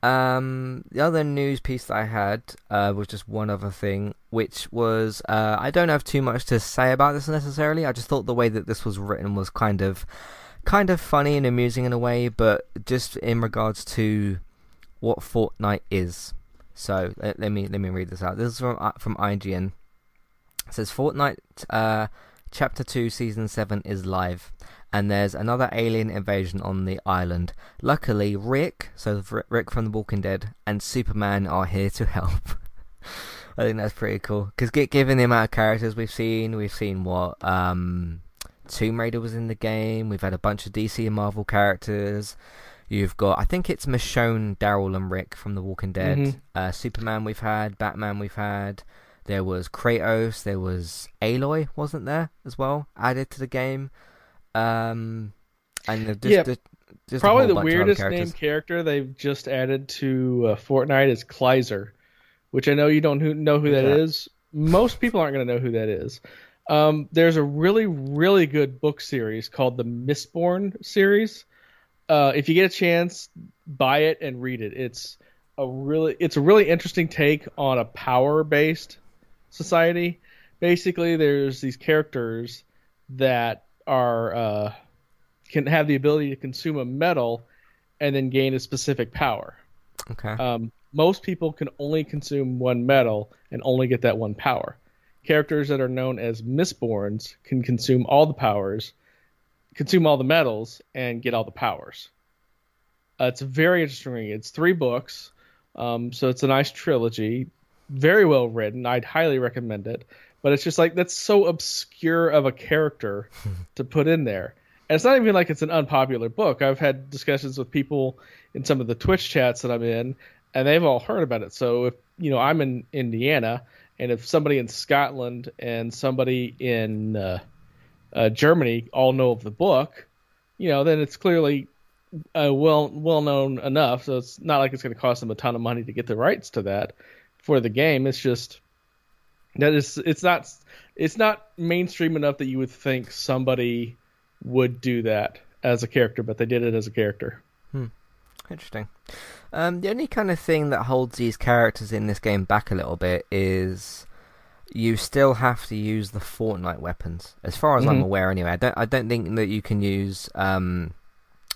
Um, the other news piece that I had uh, was just one other thing, which was uh, I don't have too much to say about this necessarily. I just thought the way that this was written was kind of, kind of funny and amusing in a way, but just in regards to what Fortnite is. So let, let me let me read this out. This is from uh, from IGN. It says Fortnite. Chapter 2, Season 7 is live, and there's another alien invasion on the island. Luckily, Rick, so Rick from The Walking Dead, and Superman are here to help. I think that's pretty cool. Because given the amount of characters we've seen, we've seen what? Um, Tomb Raider was in the game, we've had a bunch of DC and Marvel characters. You've got, I think it's Michonne, Daryl, and Rick from The Walking Dead. Mm-hmm. Uh, Superman we've had, Batman we've had. There was Kratos. There was Aloy, wasn't there as well? Added to the game. Um, and just, yeah, just, just probably the weirdest named character they've just added to uh, Fortnite is Kelsier, which I know you don't know who that yeah. is. Most people aren't going to know who that is. Um, there's a really, really good book series called the Mistborn series. Uh, if you get a chance, buy it and read it. It's a really, it's a really interesting take on a power-based society. Basically, there's these characters that are uh, can have the ability to consume a metal and then gain a specific power. Okay. Um, most people can only consume one metal and only get that one power. Characters that are known as Mistborns can consume all the powers, consume all the metals, and get all the powers. Uh, it's very interesting. It's three books, um, so it's a nice trilogy very well written. I'd highly recommend it. But it's just like that's so obscure of a character to put in there. And it's not even like it's an unpopular book. I've had discussions with people in some of the Twitch chats that I'm in, and they've all heard about it. So if you know I'm in Indiana, and if somebody in Scotland and somebody in uh, uh, Germany all know of the book, you know, then it's clearly uh, well well known enough. So it's not like it's going to cost them a ton of money to get the rights to that for the game. It's just that is it's not it's not mainstream enough that you would think somebody would do that as a character, but they did it as a character. Hmm. Interesting. Um, the only kind of thing that holds these characters in this game back a little bit is you still have to use the Fortnite weapons, as far as mm-hmm. I'm aware. Anyway, I don't I don't think that you can use um,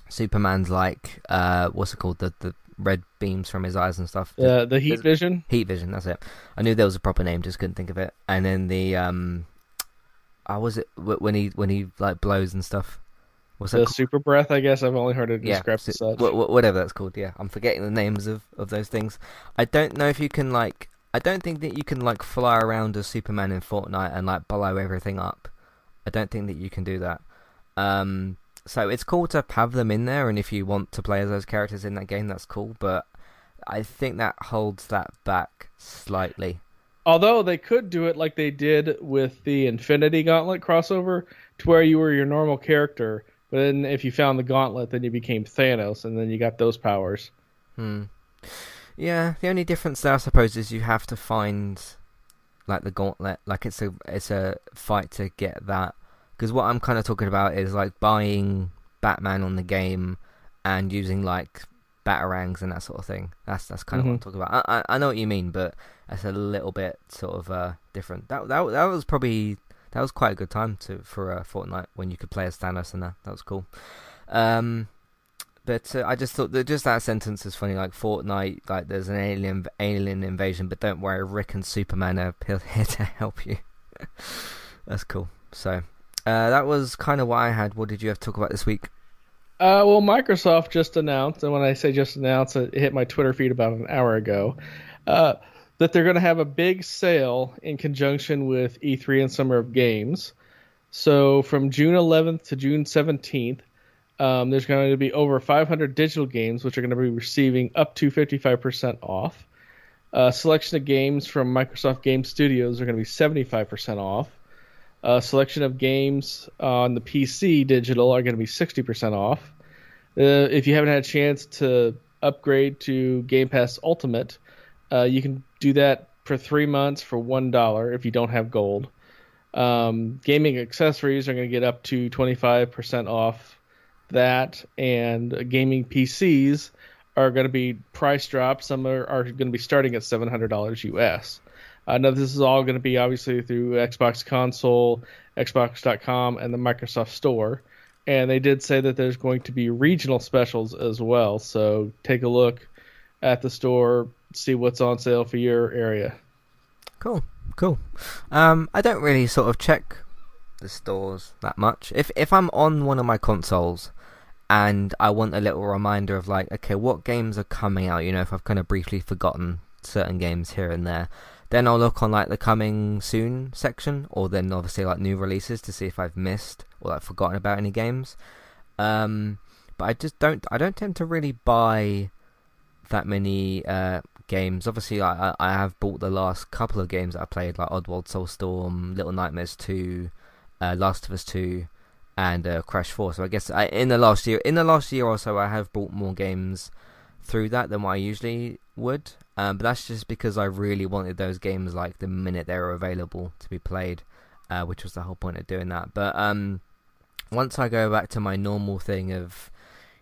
Superman's like uh, what's it called the the red beams from his eyes and stuff. Yeah, the heat vision. Heat vision. That's it. I knew there was a proper name, just couldn't think of it. And then the um, I was it when he when he like blows and stuff? What's the super breath? I guess I've only heard it described yeah, as such. whatever that's called. Yeah, I'm forgetting the names of of those things. I don't know if you can like. I don't think that you can like fly around as Superman in Fortnite and like blow everything up. I don't think that you can do that. Um, so it's cool to have them in there, and if you want to play as those characters in that game, that's cool. But I think that holds that back slightly. Although they could do it like they did with the Infinity Gauntlet crossover, to where you were your normal character, but then if you found the Gauntlet, then you became Thanos, and then you got those powers. Hmm. Yeah, the only difference there, I suppose, is you have to find like the Gauntlet. Like it's a it's a fight to get that because what I'm kind of talking about is like buying Batman on the game and using like batarangs and that sort of thing. That's that's kind of mm-hmm. what I'm talking about. I, I, I know what you mean, but that's a little bit sort of uh, different. That that that was probably that was quite a good time to for a uh, Fortnite when you could play as Thanos and that that was cool. Um, but uh, I just thought that just that sentence is funny. Like Fortnite, like there's an alien alien invasion, but don't worry, Rick and Superman are here to help you. That's cool. So uh, that was kind of what I had. What did you have to talk about this week? Uh, well, Microsoft just announced, and when I say just announced, it hit my Twitter feed about an hour ago. Uh, that they're going to have a big sale in conjunction with E3 and Summer of Games. So from June 11th to June 17th, um, there's going to be over 500 digital games which are going to be receiving up to 55% off. A selection of games from Microsoft Game Studios are going to be 75% off. A selection of games on the PC digital are going to be 60% off. Uh, if you haven't had a chance to upgrade to Game Pass Ultimate, uh, you can do that for three months for one dollar if you don't have gold. Um, gaming accessories are going to get up to 25% off that, and gaming PCs are going to be price dropped. Some are, are going to be starting at $700 US. Uh, now, this is all going to be obviously through Xbox Console, Xbox.com, and the Microsoft Store. And they did say that there's going to be regional specials as well. So take a look at the store, see what's on sale for your area. Cool, cool. Um, I don't really sort of check the stores that much. If if I'm on one of my consoles and I want a little reminder of like, okay, what games are coming out? You know, if I've kind of briefly forgotten certain games here and there, then I'll look on like the coming soon section, or then obviously like new releases to see if I've missed or like forgotten about any games. Um, but I just don't. I don't tend to really buy that many uh, games. Obviously, I I have bought the last couple of games that I played, like Oddworld Soulstorm, Little Nightmares Two, uh, Last of Us Two, and uh, Crash Four. So I guess I, in the last year, in the last year or so, I have bought more games through that than what I usually would. Um, but that's just because I really wanted those games like the minute they were available to be played, uh, which was the whole point of doing that. But um, once I go back to my normal thing of,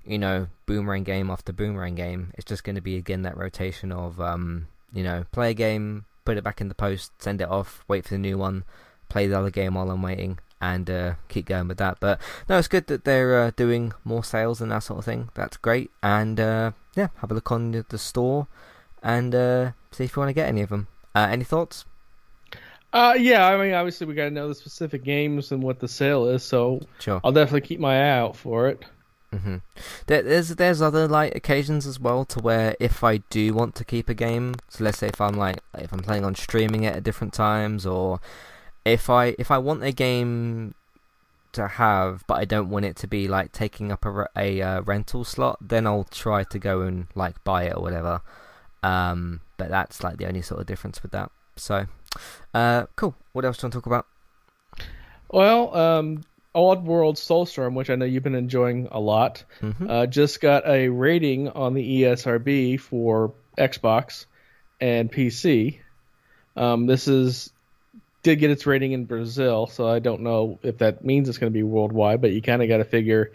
you know, boomerang game after boomerang game, it's just going to be again that rotation of, um, you know, play a game, put it back in the post, send it off, wait for the new one, play the other game while I'm waiting, and uh, keep going with that. But no, it's good that they're uh, doing more sales and that sort of thing. That's great. And uh, yeah, have a look on the, store and uh, see if you want to get any of them. Uh, any thoughts? Uh, yeah, I mean, obviously we got to know the specific games and what the sale is, so Sure. I'll definitely keep my eye out for it. hmm There, there's there's other like occasions as well to where if I do want to keep a game, so let's say if I'm like if I'm playing on streaming it at different times, or if I if I want a game to have, but I don't want it to be like taking up a, a uh, rental slot, then I'll try to go and like buy it or whatever. Um, but that's like the only sort of difference with that. So, uh, cool. What else do you want to talk about? Well, um, Oddworld Soulstorm, which I know you've been enjoying a lot, hmm uh, just got a rating on the ESRB for Xbox and PC. Um, this is did get its rating in Brazil, so I don't know if that means it's going to be worldwide, but you kind of got to figure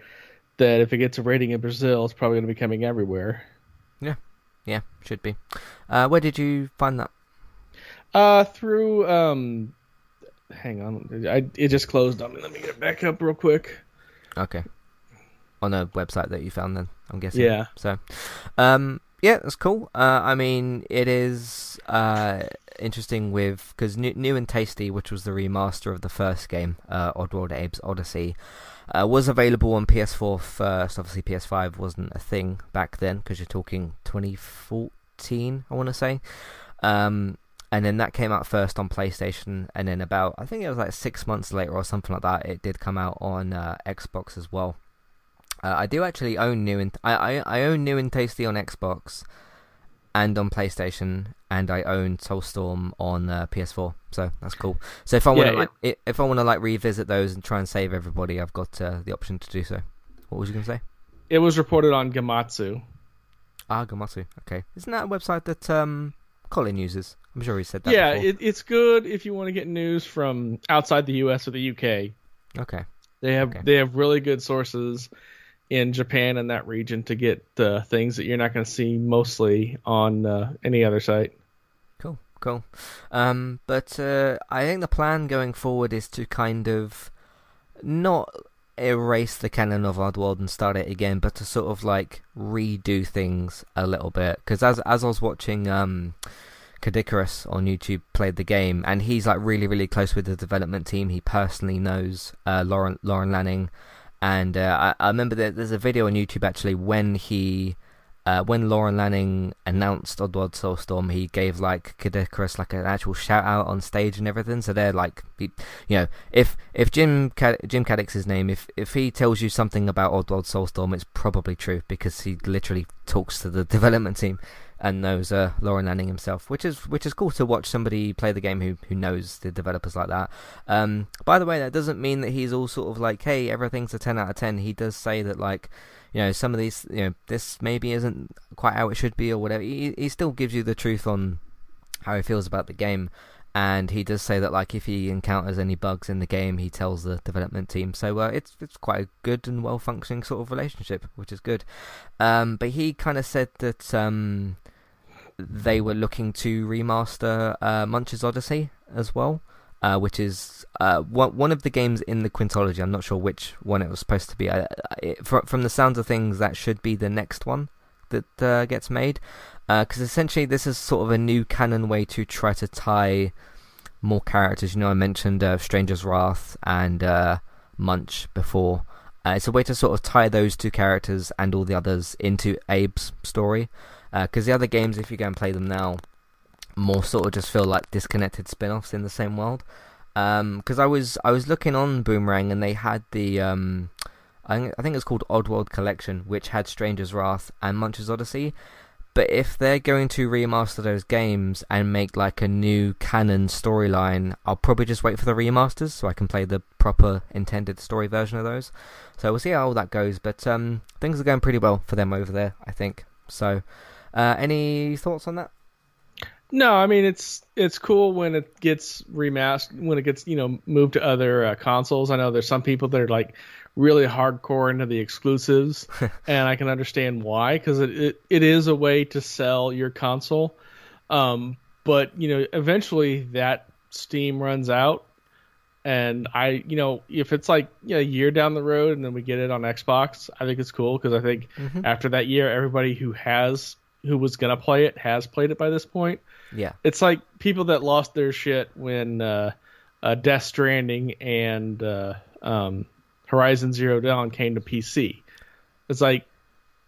that if it gets a rating in Brazil, it's probably going to be coming everywhere. Yeah, yeah, should be. Uh, where did you find that? Uh, through um, hang on, I it just closed on me. Let me get it back up real quick. Okay. On a website that you found then, I'm guessing. Yeah. So, um, yeah, that's cool. Uh, I mean, it is uh, interesting with because new, new and tasty, which was the remaster of the first game, uh, Oddworld Abe's Odyssey, uh, was available on PS4 first. Obviously, PS5 wasn't a thing back then because you're talking 2014, I want to say. Um, and then that came out first on PlayStation, and then about I think it was like six months later or something like that, it did come out on uh, Xbox as well. Uh, I do actually own new and I, I I own new and tasty on Xbox and on PlayStation, and I own Soulstorm on uh, PS4. So that's cool. So if I want Yeah, to like, i- if I want to like revisit those and try and save everybody, I've got uh, the option to do so. What was you gonna say? It was reported on Gematsu. Ah, Gematsu. Okay, isn't that a website that um Colin uses? I'm sure he said that. Yeah, it, it's good if you want to get news from outside the U.S. or the U.K. Okay. They have Okay. they have really good sources in Japan and that region to get uh, things that you're not going to see mostly on uh, any other site. Cool, cool. Um, but uh, I think the plan going forward is to kind of not erase the canon of Oddworld and start it again, but to sort of like redo things a little bit. Because as as I was watching um, on YouTube played the game, and he's like really really close with the development team. He personally knows uh, Lorne Lorne Lanning, and uh, I, I remember that there's a video on YouTube actually when he uh, when Lorne Lanning announced Oddworld Soulstorm, he gave like Kid Icarus like an actual shout out on stage and everything. So they're like, you know, if if Jim Cad- Jim Cadix's name, if if he tells you something about Oddworld Soulstorm, it's probably true because he literally talks to the development team and knows uh, Lorne Lanning himself, which is which is cool to watch somebody play the game who who knows the developers like that. Um, by the way, that doesn't mean that he's all sort of like, hey, everything's a ten out of ten. He does say that like you know, some of these, you know, this maybe isn't quite how it should be or whatever. He, he still gives you the truth on how he feels about the game. And he does say that, like, if he encounters any bugs in the game, he tells the development team. So uh, it's it's quite a good and well functioning sort of relationship, which is good. Um, but he kind of said that um, they were looking to remaster uh, Munch's Odyssey as well uh, which is uh, one of the games in the quintology. I'm not sure which one it was supposed to be. Uh, it, from the sounds of things, that should be the next one that uh, gets made, because uh, essentially this is sort of a new canon way to try to tie more characters. You know, I mentioned uh, Stranger's Wrath and Munch before. it's a way to sort of tie those two characters and all the others into Abe's story. Because the other games, if you go and play them now, more sort of just feel like disconnected spin-offs in the same world. Because um, I was I was looking on Boomerang and they had the um, I, I think it's called Oddworld Collection, which had Stranger's Wrath and Munch's Odyssey. But if they're going to remaster those games and make like a new canon storyline, I'll probably just wait for the remasters so I can play the proper intended story version of those. So we'll see how all that goes. But um, things are going pretty well for them over there, I think. So, uh, any thoughts on that? No, I mean it's it's cool when it gets remastered when it gets you know moved to other uh, consoles. I know there's some people that are like really hardcore into the exclusives, and I can understand why because it, it, it is a way to sell your console. Um, but you know eventually that Steam runs out, and I you know if it's like you know, a year down the road and then we get it on Xbox, I think it's cool because I think mm-hmm. after that year everybody who has who was gonna play it has played it by this point. Yeah, it's like people that lost their shit when uh, uh, Death Stranding and uh, um, Horizon Zero Dawn came to PC. It's like,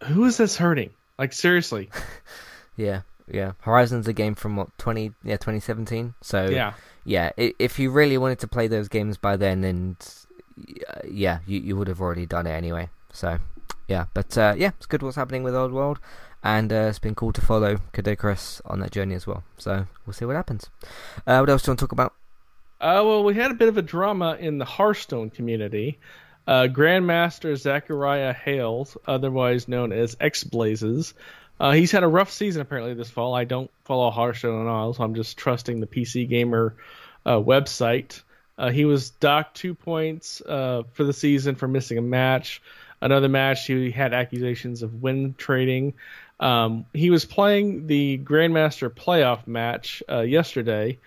who is this hurting? Like seriously. yeah, yeah. Horizon's a game from what twenty yeah twenty seventeen. So yeah, yeah. If you really wanted to play those games by then, and yeah, you you would have already done it anyway. So yeah, but uh, yeah, it's good what's happening with Oddworld and uh, it's been cool to follow Kid on that journey as well. So we'll see what happens. Uh, what else do you want to talk about? Uh, well, we had a bit of a drama in the Hearthstone community. Uh, Grandmaster Zachariah Hales, otherwise known as xBlyzes, uh, he's had a rough season apparently this fall. I don't follow Hearthstone at all, so I'm just trusting the PC Gamer uh, website. he was docked two points for the season for missing a match. Another match, he had accusations of win trading. Um, he was playing the Grandmaster playoff match uh, yesterday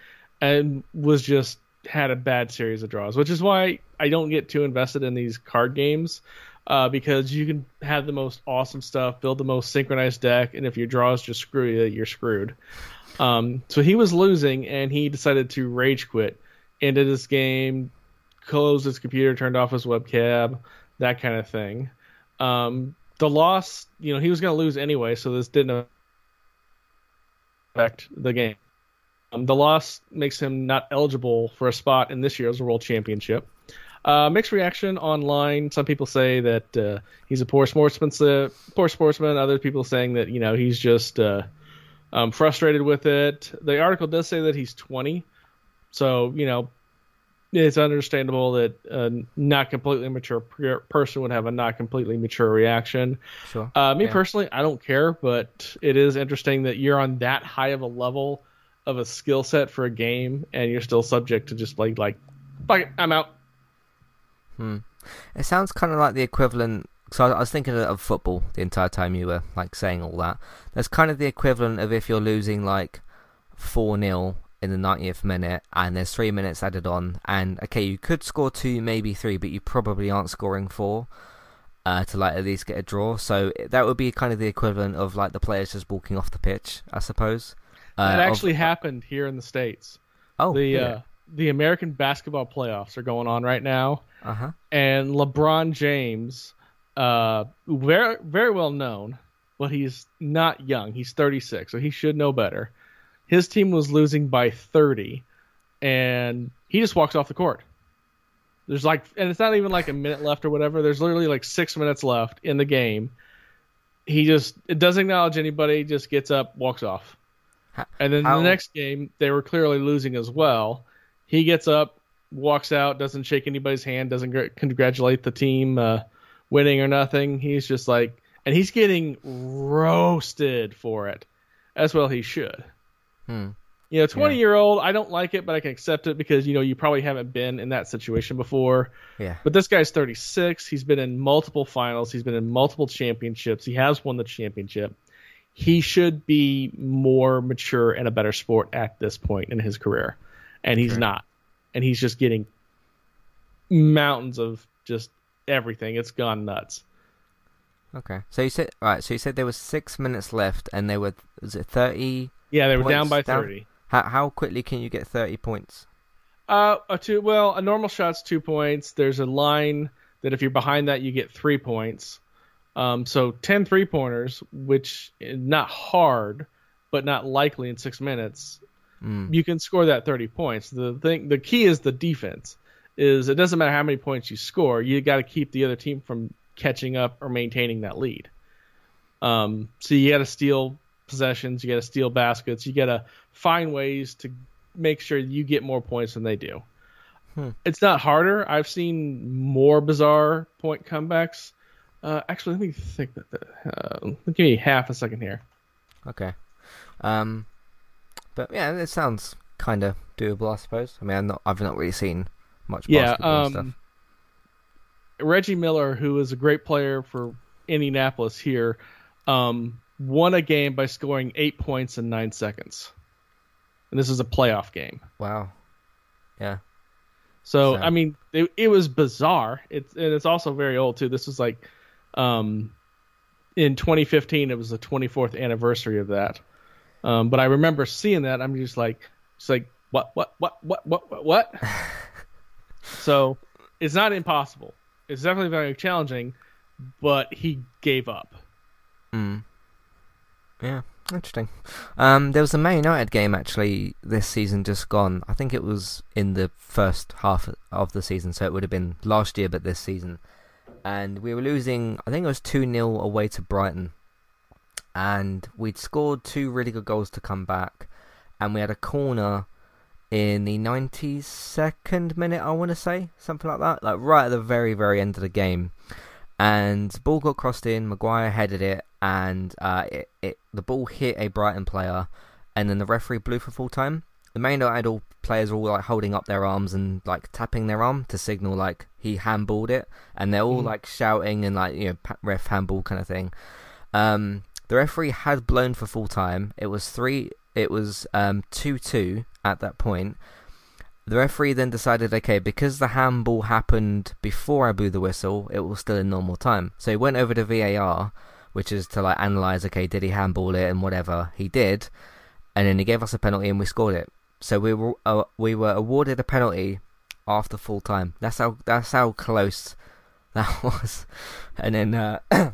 and was just had a bad series of draws, which is why I don't get too invested in these card games uh, because you can have the most awesome stuff, build the most synchronized deck, and if your draws just screw you, you're screwed. Um, so he was losing and he decided to rage quit, ended this game, closed his computer, turned off his webcam, that kind of thing. Um, the loss, you know, he was going to lose anyway, so this didn't affect the game. Um, the loss makes him not eligible for a spot in this year's World Championship. Uh, mixed reaction online. Some people say that uh, he's a poor sportsman. Poor sportsman. Other people saying that you know he's just uh, um, frustrated with it. The article does say that he's 20, so you know it's understandable that a not completely mature person would have a not completely mature reaction. Sure. Uh, me yeah. personally, I don't care, but it is interesting that you're on that high of a level of a skill set for a game, and you're still subject to just like like, fuck it, I'm out. Hmm. It sounds kind of like the equivalent. So I was thinking of football the entire time you were like saying all that. That's kind of the equivalent of if you're losing like four 0 in the 90th minute and there's three minutes added on and okay you could score two maybe three but you probably aren't scoring four uh, to like at least get a draw so that would be kind of the equivalent of like the players just walking off the pitch i suppose uh, that actually of, happened here in the states oh the yeah. uh, the american basketball playoffs are going on right now uh-huh. and lebron james uh very very well known but he's not young. He's 36, so he should know better. His team was losing by 30, and he just walks off the court. There's like, and it's not even like a minute left or whatever. There's literally like six minutes left in the game. He just it doesn't acknowledge anybody. Just gets up, walks off. And then How- the next game, they were clearly losing as well. He gets up, walks out, doesn't shake anybody's hand, doesn't gr- congratulate the team uh, winning or nothing. He's just like, and he's getting roasted for it, as well he should. Hmm. You know, 20 Yeah. year old, I don't like it, but I can accept it because, you know, you probably haven't been in that situation before. Yeah. But this guy's 36. He's been in multiple finals. He's been in multiple championships. He has won the championship. He should be more mature and a better sport at this point in his career. And he's Sure. not. And he's just getting mountains of just everything. It's gone nuts. Okay. So you said right. So you said there was six minutes left, and they were was it thirty? Yeah, they were down by down? 30. How how quickly can you get thirty points? Uh, a two. Well, a normal shot's two points. There's a line that if you're behind that, you get three points. Um, so 10 three pointers, which not hard, but not likely in six minutes. Mm. You can score that 30 points. The thing, the key is the defense. Is it doesn't matter how many points you score, you got to keep the other team from catching up or maintaining that lead. Um, so you got to steal possessions, you got to steal baskets, you got to find ways to make sure you get more points than they do. Hmm. It's not harder. I've seen more bizarre point comebacks. Uh, actually, let me think. Uh, give me half a second here. Okay. Um, but yeah, it sounds kind of doable, I suppose. I mean, I'm not, I've not really seen much Yeah, basketball um, stuff. Reggie Miller, who is a great player for Indianapolis here, um, won a game by scoring eight points in nine seconds. And this is a playoff game. Wow. Yeah. So, So- I mean, it, it was bizarre. It's and it's also very old too. This was like, um, in 2015, it was the 24th anniversary of that. Um, but I remember seeing that. I'm just like, it's like what, what, what, what, what, what, what? so, it's not impossible. It's definitely very challenging, but he gave up. Mm. Yeah, interesting. Um, there was a Man United game actually this season just gone. I think it was in the first half of the season, so it would have been last year, but this season. And we were losing, I think it was 2 0 away to Brighton. And we'd scored two really good goals to come back. And we had a corner in the 92nd minute, I want to say. Something like that. Like right at the very, very end of the game and ball got crossed in. Maguire headed it, and uh, it, it the ball hit a Brighton player, and then the referee blew for full time. The Man United players were all like holding up their arms and like tapping their arm to signal like he handballed it, and they're all Mhm. like shouting and like you know ref handball kind of thing. Um, the referee had blown for full time. It was three. It was um two two at that point. The referee then decided, okay, because the handball happened before I blew the whistle, it was still in normal time. So he went over to VAR, which is to like analyze, okay, did he handball it and whatever. He did, and then he gave us a penalty and we scored it. So we were uh, we were awarded a penalty after full time. That's how that's how close that was. And then uh,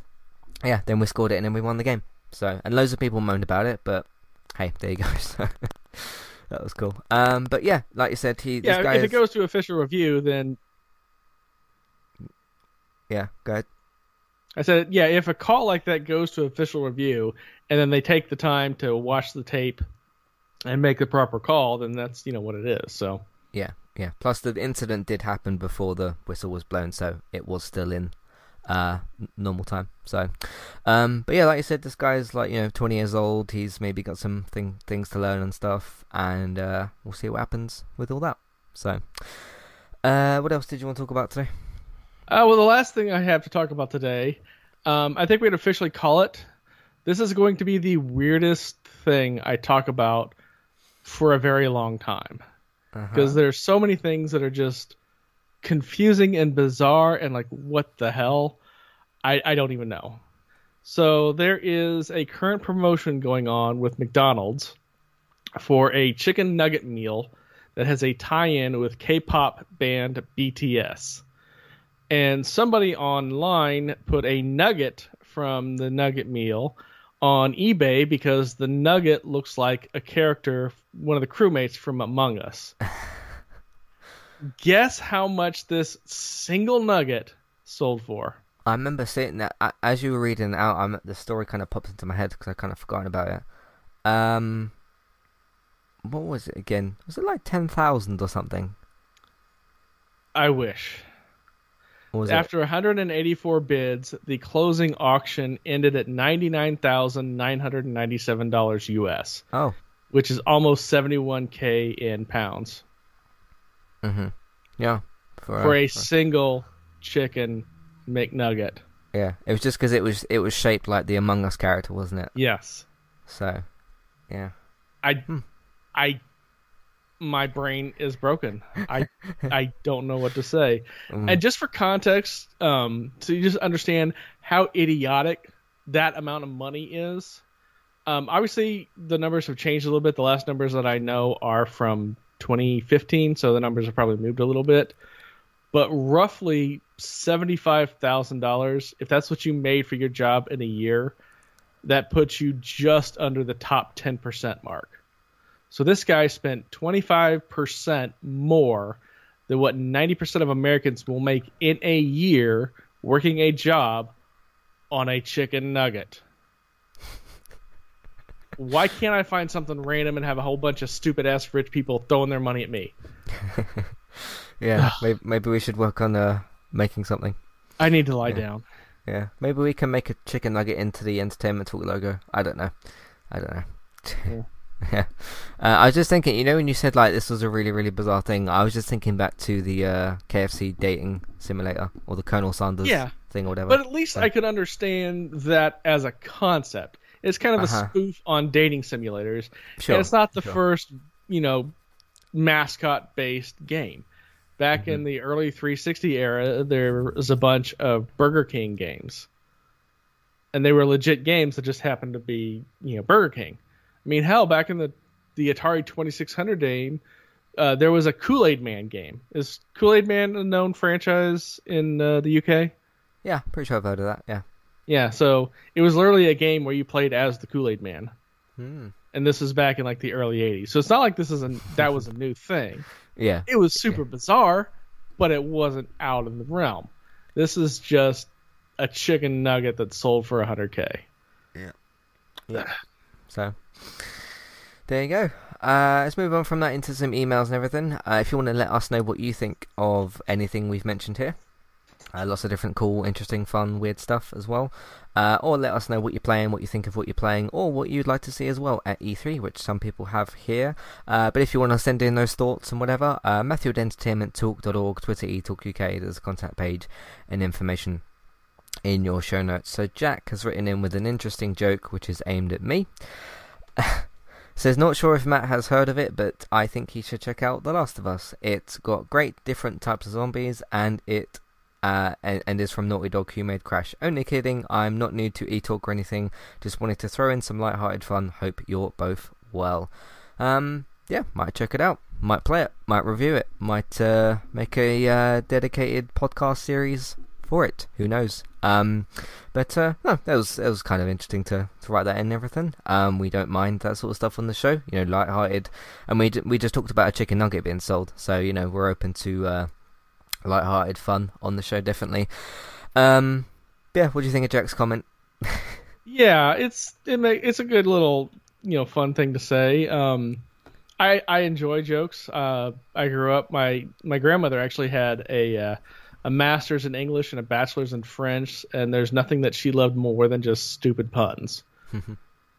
yeah, then we scored it and then we won the game. So and loads of people moaned about it, but hey, there you go. So that was cool. Um, but yeah, like you said, he this Yeah, guy if it is- goes to official review, then yeah, go ahead. I said, yeah, if a call like that goes to official review and then they take the time to watch the tape and make the proper call, then that's you know what it is. So Yeah, yeah. Plus, the incident did happen before the whistle was blown, so it was still in uh, normal time. So, um, but yeah, like you said, this guy's like you know 20 years old. He's maybe got some thing things to learn and stuff, and uh, we'll see what happens with all that. So, uh, what else did you want to talk about today? Uh, well, the last thing I have to talk about today, um, I think we'd officially call it. This is going to be the weirdest thing I talk about for a very long time because Uh-huh. there's so many things that are just confusing and bizarre and like what the hell I, I don't even know so there is a current promotion going on with mcdonald's for a chicken nugget meal that has a tie-in with k-pop band bts and somebody online put a nugget from the nugget meal on eBay because the nugget looks like a character, one of the crewmates from Among Us. Guess how much this single nugget sold for? I remember seeing that as you were reading out. I'm, the story kind of pops into my head because I kind of forgotten about it. Um, what was it again? Was it like ten thousand or something? I wish. After 184 bids, the closing auction ended at $99,997 US. Oh, which is almost 71k in pounds mm-hmm. Yeah. For, for uh, a for- single chicken McNugget. yeah, it was just because it was it was shaped like the Among Us character, wasn't it? Yes. So, yeah. I Hmm. I my brain is broken. I I don't know what to say. Mm. And just for context, um, so you just understand how idiotic that amount of money is. Um, obviously, the numbers have changed a little bit. The last numbers that I know are from 2015, so the numbers have probably moved a little bit. But roughly seventy-five thousand dollars, if that's what you made for your job in a year, that puts you just under the top ten percent mark. So this guy spent twenty-five percent more than what 90% of Americans will make in a year working a job on a chicken nugget. Why can't I find something random and have a whole bunch of stupid ass rich people throwing their money at me? Yeah, maybe, maybe we should work on uh, making something. I need to lie Yeah. down. Yeah, maybe we can make a chicken nugget into the Entertainment Talk logo. I don't know. I don't know. Yeah. Yeah. Uh, I was just thinking, you know, when you said like this was a really, really bizarre thing, I was just thinking back to the uh, KFC dating simulator or the Colonel Sanders Yeah. thing or whatever. But at least So- I could understand that as a concept. It's kind of a Uh-huh. spoof on dating simulators. sure. And it's not the sure. first, you know, mascot based game. Back Mm-hmm. in the early 360 era, there was a bunch of Burger King games. And they were legit games that just happened to be, you know, Burger King. I mean, hell, back in the, the Atari 2600 game, uh, there was a Kool Aid Man game. Is Kool Aid Man a known franchise in uh, the UK? Yeah, pretty sure I've heard of that. Yeah. Yeah, so it was literally a game where you played as the Kool Aid Man. Hmm. And this is back in like the early 80s. So it's not like this is a, that was a new thing. Yeah. it was super bizarre, but it wasn't out of the realm. This is just a chicken nugget that sold for 100k. So there you go. Uh, let's move on from that into some emails and everything. Uh, if you want to let us know what you think of anything we've mentioned here, uh, lots of different cool, interesting, fun, weird stuff as well. Uh, or let us know what you're playing, what you think of what you're playing, or what you'd like to see as well at E3, which some people have here. Uh, but if you want to send in those thoughts and whatever, uh, Matthew at entertainmenttalk.org, Twitter eTalkUK, there's a contact page and information in your show notes. So Jack has written in with an interesting joke, which is aimed at me. Says, not sure if Matt has heard of it, but I think he should check out The Last of Us. It's got great different types of zombies, and it uh, and, and is from Naughty Dog, who made Crash. Only kidding. I'm not new to eTalk or anything. Just wanted to throw in some light-hearted fun. Hope you're both well. Um, yeah, might check it out. Might play it. Might review it. Might uh, make a uh, dedicated podcast series for it. Who knows? Um, but uh, no, that was that was kind of interesting to, to write that in and everything. Um, we don't mind that sort of stuff on the show. You know, light-hearted, and we j- we just talked about a chicken nugget being sold. So you know, we're open to uh, light-hearted fun on the show, definitely. Um, yeah, what do you think of Jack's comment? Yeah, it's it make, it's a good little you know fun thing to say. Um, I I enjoy jokes. Uh, I grew up my my grandmother actually had a uh, a master's in English and a bachelor's in French, and there's nothing that she loved more than just stupid puns.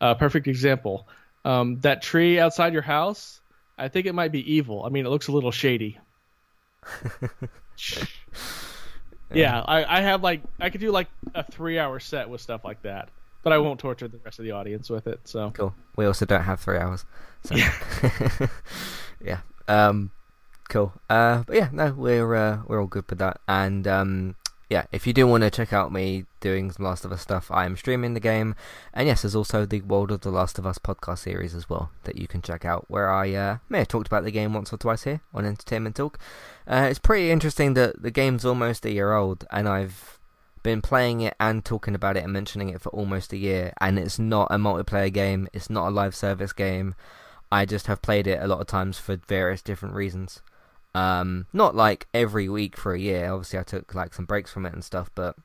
uh, perfect example. Um, that tree outside your house, I think it might be evil. I mean, it looks a little shady. yeah, I, I have like I could do like a three hour set with stuff like that, but I won't torture the rest of the audience with it. So Cool. We also don't have three hours. So. yeah. Um, cool. Uh, but yeah, no, we're uh, we're all good with that. And um, yeah, if you do want to check out me doing some Last of Us stuff, I am streaming the game. And yes, there's also the World of the Last of Us podcast series as well that you can check out, where I uh, may have talked about the game once or twice here on Entertainment Talk. Uh, it's pretty interesting that the game's almost a year old, and I've been playing it and talking about it and mentioning it for almost a year, and it's not a multiplayer game. It's not a live service game. I just have played it a lot of times for various different reasons. Um, not like every week for a year. Obviously, I took like some breaks from it and stuff, but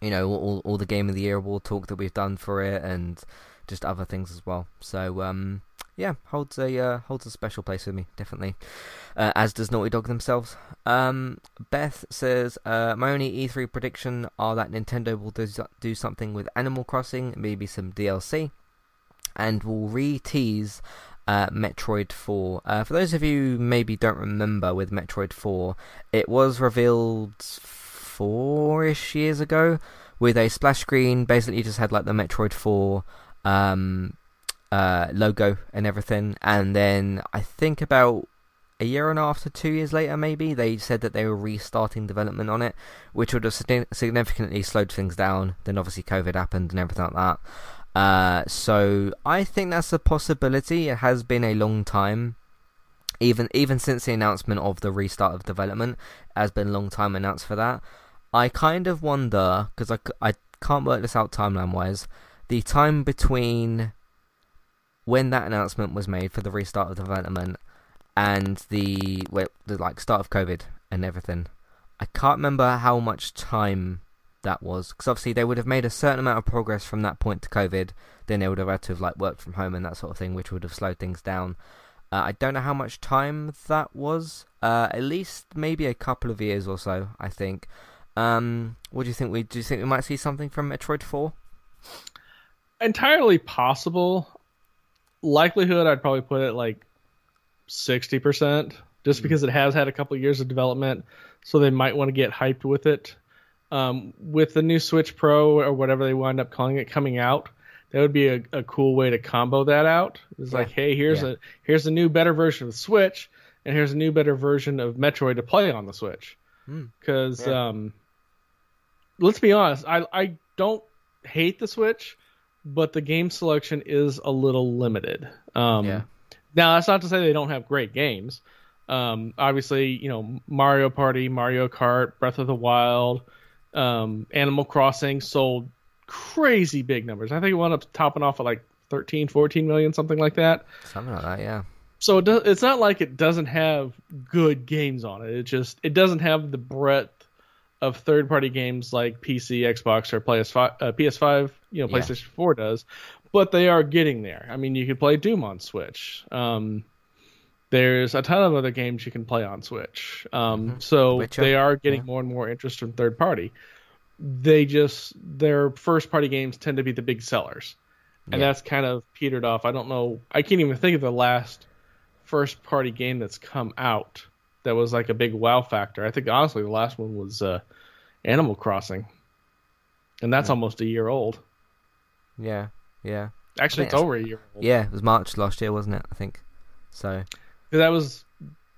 you know, all all the game of the year award talk that we've done for it, and just other things as well. So um, yeah, holds a uh, holds a special place with me, definitely. Uh, as does Naughty Dog themselves. Um, Beth says, uh, my only E3 prediction are that Nintendo will do, do something with Animal Crossing, maybe some DLC, and will re-tease uh, Metroid 4. Uh, for those of you maybe don't remember with Metroid 4, it was revealed four-ish years ago with a splash screen. Basically, just had like the Metroid 4 um, uh, logo and everything. And then I think about a year and a half to two years later, maybe they said that they were restarting development on it, which would have significantly slowed things down. Then obviously COVID happened and everything like that. Uh, so I think that's a possibility. It has been a long time. Even even since the announcement of the restart of development, has been a long time announced for that. I kind of wonder because I, I can't work this out timeline wise. The time between when that announcement was made for the restart of development and the well, the like start of COVID and everything. I can't remember how much time that was because obviously they would have made a certain amount of progress from that point to COVID. Then they would have had to have like worked from home and that sort of thing, which would have slowed things down. Uh, I don't know how much time that was. Uh, at least maybe a couple of years or so. I think. Um, what do you think? We do you think we might see something from Metroid Four? Entirely possible likelihood, I'd probably put it like sixty percent, just mm because it has had a couple of years of development, so they might want to get hyped with it. Um, with the new Switch Pro or whatever they wind up calling it coming out, that would be a, a cool way to combo that out. It's yeah. like, hey, here's yeah. a here's a new better version of Switch, and here's a new better version of Metroid to play on the Switch. Because mm. yeah. um, let's be honest, I I don't hate the Switch but the game selection is a little limited. Um, yeah. Now that's not to say they don't have great games. Um, obviously, you know Mario Party, Mario Kart, Breath of the Wild, um, Animal Crossing sold crazy big numbers. I think it wound up topping off at like 13, 14 million, something like that. Something like that, yeah. So it does, it's not like it doesn't have good games on it. It just it doesn't have the breadth of third-party games like PC, Xbox, or PS5, uh, PS5, you know, PlayStation yeah. 4 does, but they are getting there. I mean, you could play Doom on Switch. Um, there's a ton of other games you can play on Switch. Um, mm-hmm. So Witcher. they are getting yeah. more and more interest from third party. They just their first party games tend to be the big sellers, and yeah. that's kind of petered off. I don't know. I can't even think of the last first party game that's come out that was like a big wow factor. I think honestly the last one was uh, Animal Crossing, and that's yeah. almost a year old. Yeah, yeah. Actually, it's over a year old. Yeah, it was March last year, wasn't it? I think. So. That was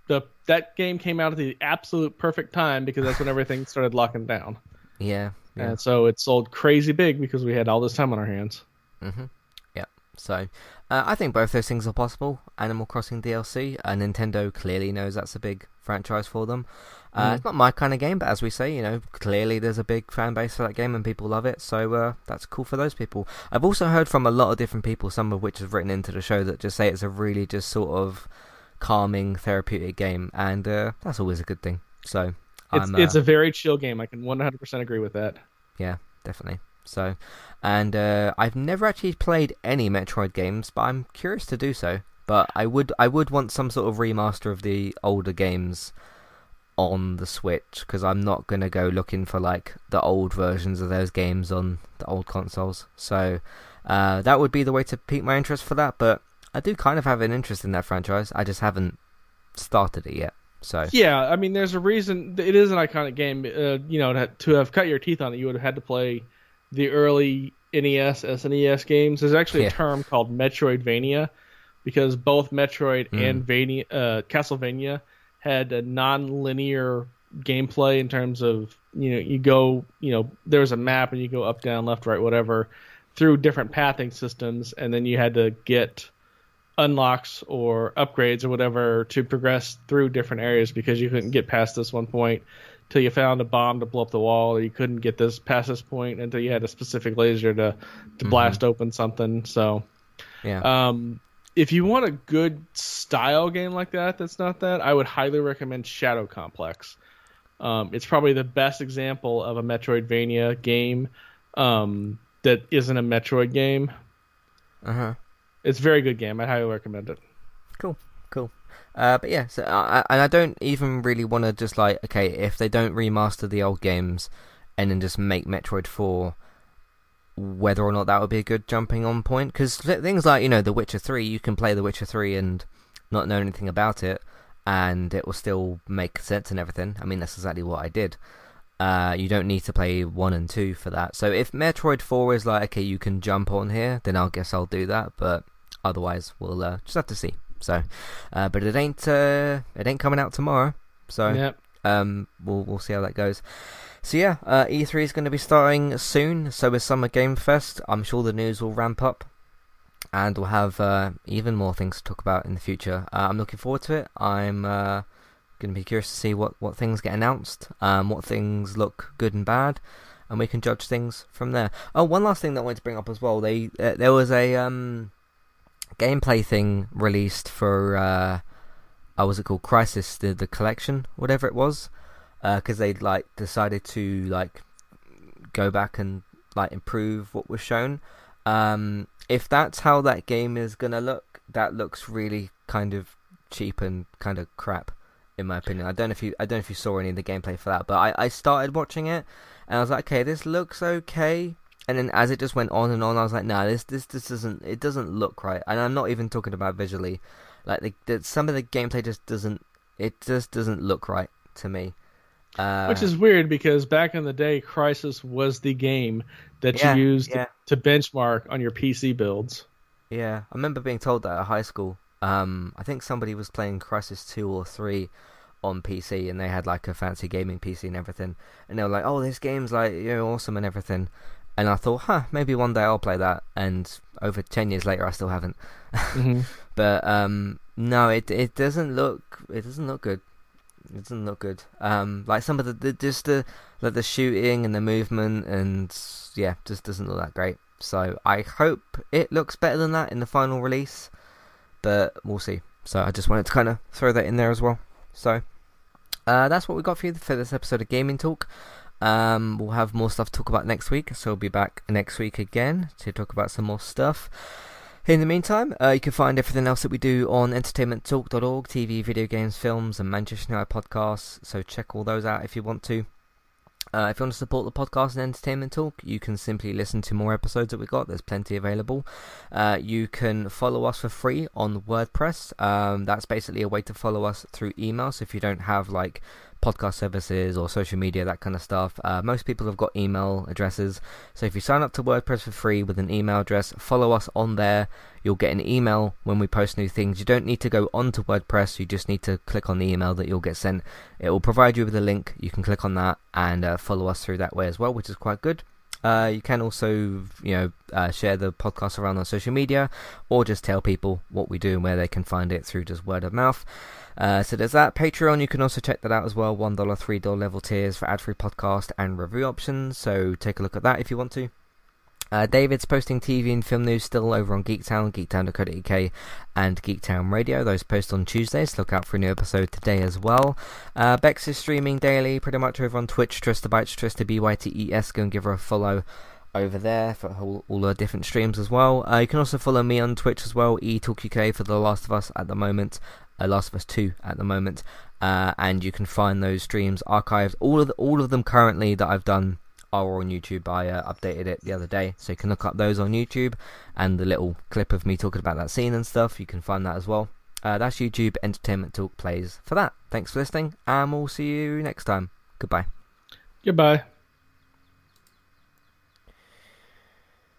the that game came out at the absolute perfect time because that's when everything started locking down. Yeah, yeah. And so it sold crazy big because we had all this time on our hands. Mhm. Yeah. So, uh, I think both those things are possible. Animal Crossing DLC, uh, Nintendo clearly knows that's a big franchise for them. Uh, mm. It's not my kind of game, but as we say, you know, clearly there's a big fan base for that game and people love it, so uh, that's cool for those people. I've also heard from a lot of different people, some of which have written into the show, that just say it's a really just sort of calming, therapeutic game, and uh, that's always a good thing. So it's, it's a very chill game. I can 100% agree with that. Yeah, definitely. So, and uh, I've never actually played any Metroid games, but I'm curious to do so. But I would I would want some sort of remaster of the older games on the Switch because I'm not gonna go looking for like the old versions of those games on the old consoles. So uh, that would be the way to pique my interest for that. But I do kind of have an interest in that franchise. I just haven't started it yet. So yeah, I mean, there's a reason. It is an iconic game. Uh, you know, to, have cut your teeth on it, you would have had to play the early NES, SNES games. There's actually yeah. a term called Metroidvania because both Metroid mm. and Vania, uh, Castlevania had a non-linear gameplay in terms of you know you go you know there's a map and you go up down left right whatever through different pathing systems and then you had to get unlocks or upgrades or whatever to progress through different areas because you couldn't get past this one point till you found a bomb to blow up the wall, or you couldn't get this past this point until you had a specific laser to to Mhm. blast open something. So, Yeah. um, if you want a good style game like that, that's not that, I would highly recommend Shadow Complex. Um, it's probably the best example of a Metroidvania game um, that isn't a Metroid game. Uh huh. It's a very good game. I highly recommend it. Cool, cool. Uh, but yeah, so I, I- and I don't even really want to just like okay, if they don't remaster the old games and then just make Metroid Four, whether or not that would be a good jumping on point, because things like you know The Witcher Three, you can play The Witcher Three and not know anything about it, and it will still make sense and everything. I mean, that's exactly what I did. Uh, you don't need to play one and two for that. So if Metroid Four is like okay, you can jump on here, then I'll guess I'll do that. But otherwise, we'll uh, just have to see. So, uh, but it ain't uh, it ain't coming out tomorrow. So Yeah. um, we'll we'll see how that goes. So yeah, uh, E3 is going to be starting soon. So with Summer Game Fest. I'm sure the news will ramp up, and we'll have uh, even more things to talk about in the future. Uh, I'm looking forward to it. I'm uh, going to be curious to see what what things get announced, um, what things look good and bad, and we can judge things from there. Oh, one last thing that I wanted to bring up as well. They uh, there was a um, gameplay thing released for uh, oh, was it called Crysis the the collection, whatever it was, because they like decided to like go back and like improve what was shown. Um, if that's how that game is gonna look, that looks really kind of cheap and kind of crap, in my opinion. I don't know if you I don't know if you saw any of the gameplay for that, but I I started watching it and I was like, okay, this looks okay. And then as it just went on and on, I was like, nah, this this this doesn't it doesn't look right. And I'm not even talking about visually, like the, the some of the gameplay just doesn't it just doesn't look right to me. Uh, Which is weird because back in the day, Crysis was the game that Yeah, you used yeah. to benchmark on your PC builds. Yeah, I remember being told that at high school. Um, I think somebody was playing Crysis Two or Three on PC, and they had like a fancy gaming PC and everything, and they were like, "Oh, this game's like you know awesome and everything." And I thought, huh, maybe one day I'll play that. And over ten years later, I still haven't. Mhm. But um, no, it it doesn't look it doesn't look good. It doesn't look good. Um, like some of the, the just the like the shooting and the movement and yeah, just doesn't look that great. So I hope it looks better than that in the final release, but we'll see. So I just wanted to kind of throw that in there as well. So uh, that's what we got for you for this episode of Gaming Talk. Um, we'll have more stuff to talk about next week, so we'll be back next week again to talk about some more stuff. In the meantime, uh, you can find everything else that we do on entertainmenttalk.org, TV, video games, films, and Manchester United podcasts. So check all those out if you want to. Uh, if you want to support the podcast and Entertainment Talk, you can simply listen to more episodes that we've got. There's plenty available. Uh, you can follow us for free on WordPress. Um, that's basically a way to follow us through email. So if you don't have like podcast services or social media, that kind of stuff, uh, most people have got email addresses. So if you sign up to WordPress for free with an email address, follow us on there. You'll get an email when we post new things. You don't need to go onto WordPress. You just need to click on the email that you'll get sent. It will provide you with a link. You can click on that and uh, follow us through that way as well, which is quite good. Uh, you can also, you know, uh, share the podcast around on social media, or just tell people what we do and where they can find it through just word of mouth. Uh, so there's that. Patreon, you can also check that out as well. $1, $3 level tiers for ad-free podcast and review options. So take a look at that if you want to. Uh, David's posting TV and film news still over on Geektown, geektown.co.uk, and Geektown Radio. Those post on Tuesdays. Look out for a new episode today as well. Uh, Bex is streaming daily, pretty much over on Twitch. Trista Bytes, Trista B Y T E S. Go and give her a follow over there for all, all the different streams as well. Uh, you can also follow me on Twitch as well, eTalkUK for The Last of Us at the moment, uh, Last of Us 2 at the moment, uh, and you can find those streams archived. All of the, all of them currently that I've done are on YouTube. I uh, updated it the other day, so you can look up those on YouTube, and the little clip of me talking about that scene and stuff. You can find that as well. Uh, that's YouTube Entertainment Talk plays for that. Thanks for listening, and we'll see you next time. Goodbye. Goodbye.